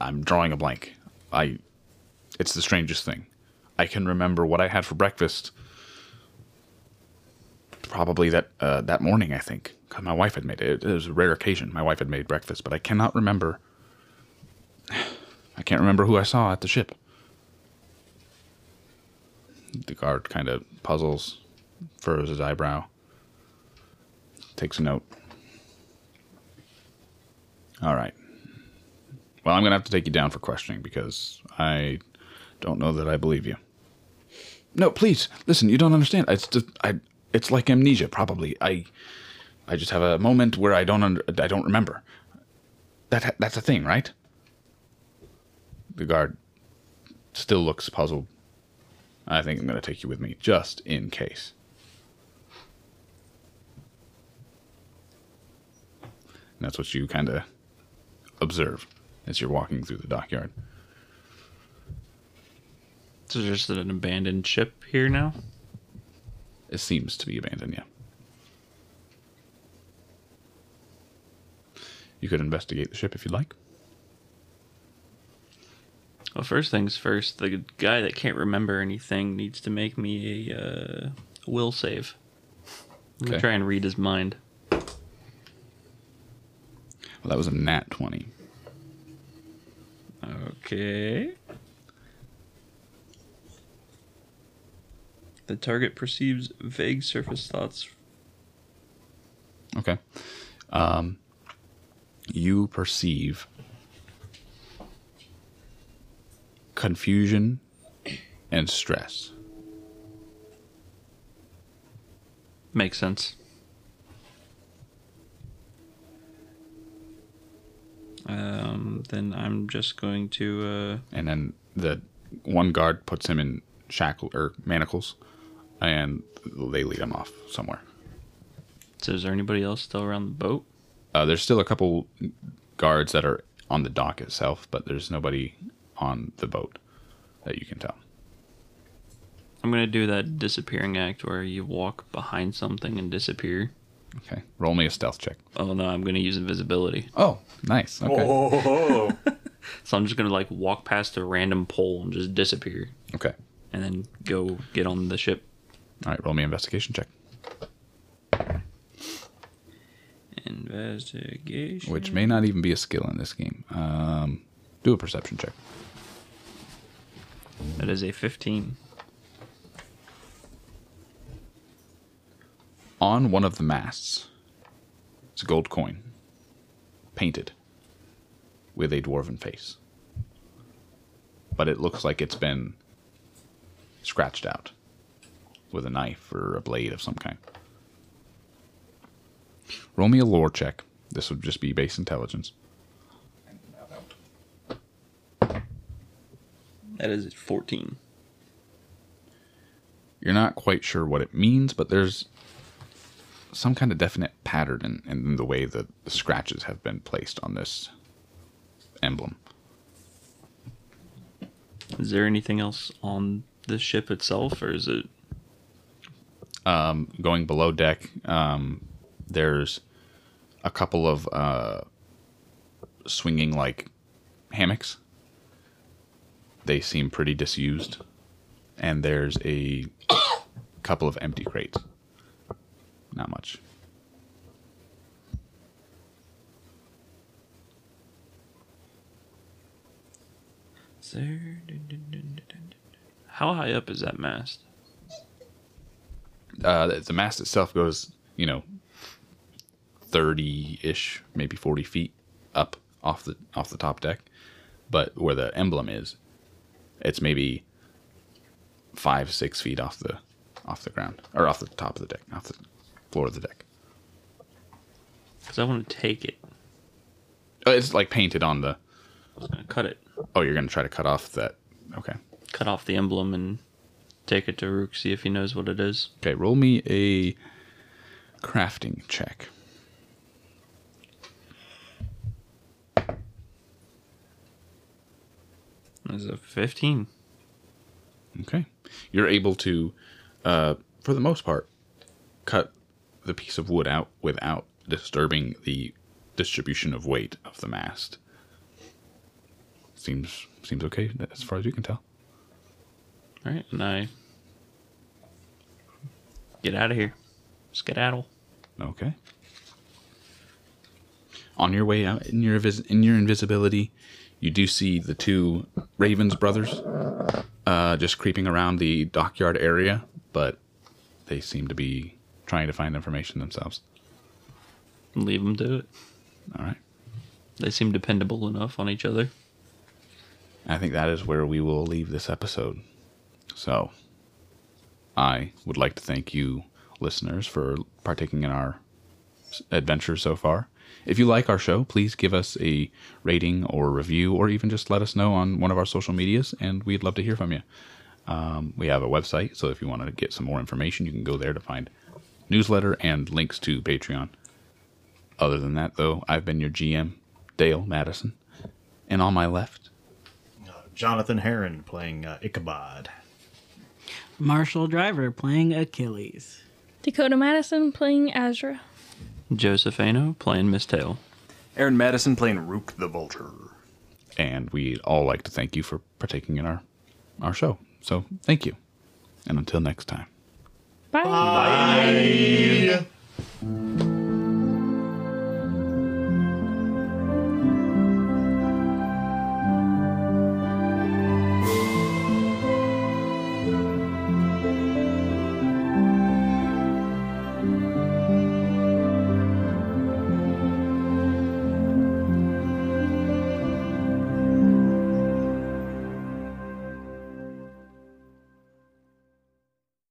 I'm drawing a blank. I it's the strangest thing. I can remember what I had for breakfast. Probably that uh, that morning, I think. 'Cause my wife had made it. It was a rare occasion. My wife had made breakfast, but I cannot remember. <sighs> I can't remember who I saw at the ship. The guard kind of puzzles, furrows his eyebrow, takes a note. All right. Well, I'm going to have to take you down for questioning because I don't know that I believe you. No, please listen. You don't understand. It's just I. It's like amnesia, probably. I. I just have a moment where I don't. Under, I don't remember. That that's a thing, right? The guard still looks puzzled. I think I'm going to take you with me just in case. And that's what you kind of observe as you're walking through the dockyard. So there's just an abandoned ship here now? It seems to be abandoned, yeah. You could investigate the ship if you'd like. Well, first things first, the guy that can't remember anything needs to make me a uh, will save. I'm gonna Okay. try and read his mind. Well, that was a nat 20. Okay. The target perceives vague surface thoughts. Okay. Um, you perceive confusion and stress. Makes sense. Um, then I'm just going to. Uh, And then the one guard puts him in shackle or manacles, and they lead him off somewhere. so, is there anybody else still around the boat? Uh, there's still a couple guards that are on the dock itself, but there's nobody on the boat that you can tell. I'm gonna do that disappearing act where you walk behind something and disappear. Okay, roll me a stealth check. Oh no, I'm gonna use invisibility. Oh, nice. Okay. Oh, <laughs> <laughs> So I'm just gonna like walk past a random pole and just disappear, Okay. and then go get on the ship. All right, roll me an investigation check, Investigation. which may not even be a skill in this game. Um, do a perception check. That is a 15. On one of the masts, it's a gold coin, painted with a dwarven face. But it looks like it's been scratched out with a knife or a blade of some kind. Roll me a lore check. This would just be base intelligence. That is 14. You're not quite sure what it means, but there's some kind of definite pattern in, in the way that the scratches have been placed on this emblem. Is there anything else on the ship itself, or is it? Going below deck, um, there's a couple of uh, swinging like hammocks. They seem pretty disused, and there's a couple of empty crates. Not much. How high up is that mast? uh, the- mast itself goes, you know, thirty ish, maybe forty feet up off the off the top deck, but where the emblem is, it's maybe five six feet off the off the ground or off the top of the deck, off the floor of the deck. Because I want to take it. Oh, it's like painted on the. I was gonna cut it, Oh, you're gonna try to cut off that. Okay. cut off the emblem, and take it to Rook. See if he knows what it is. Okay. Roll me a crafting check. There's a 15. Okay. You're able to, uh, for the most part, cut the piece of wood out without disturbing the distribution of weight of the mast. Seems seems okay as far as you can tell. All right, and I get out of here. Skedaddle. Okay. On your way out in your vis- in your invisibility, you do see the two Ravens brothers uh, just creeping around the dockyard area, but they seem to be trying to find information themselves. Leave them to it. All right. They seem dependable enough on each other. I think that is where we will leave this episode. So, I would like to thank you, listeners, for partaking in our adventure so far. If you like our show, please give us a rating or review, or even just let us know on one of our social medias, and we'd love to hear from you. Um, we have a website, so if you want to get some more information, you can go there to find newsletter and links to Patreon. Other than that, though, I've been your GM, Dale Madison, and on my left, Jonathan Heron playing uh, Ichabod. Marshall Driver playing Achilles. Dakota Madison playing Azra. Joseph Ano playing Mistail. Aaron Madison playing Rook the Vulture. and we'd all like to thank you for partaking in our our show. So thank you, and until next time. Bye. Bye.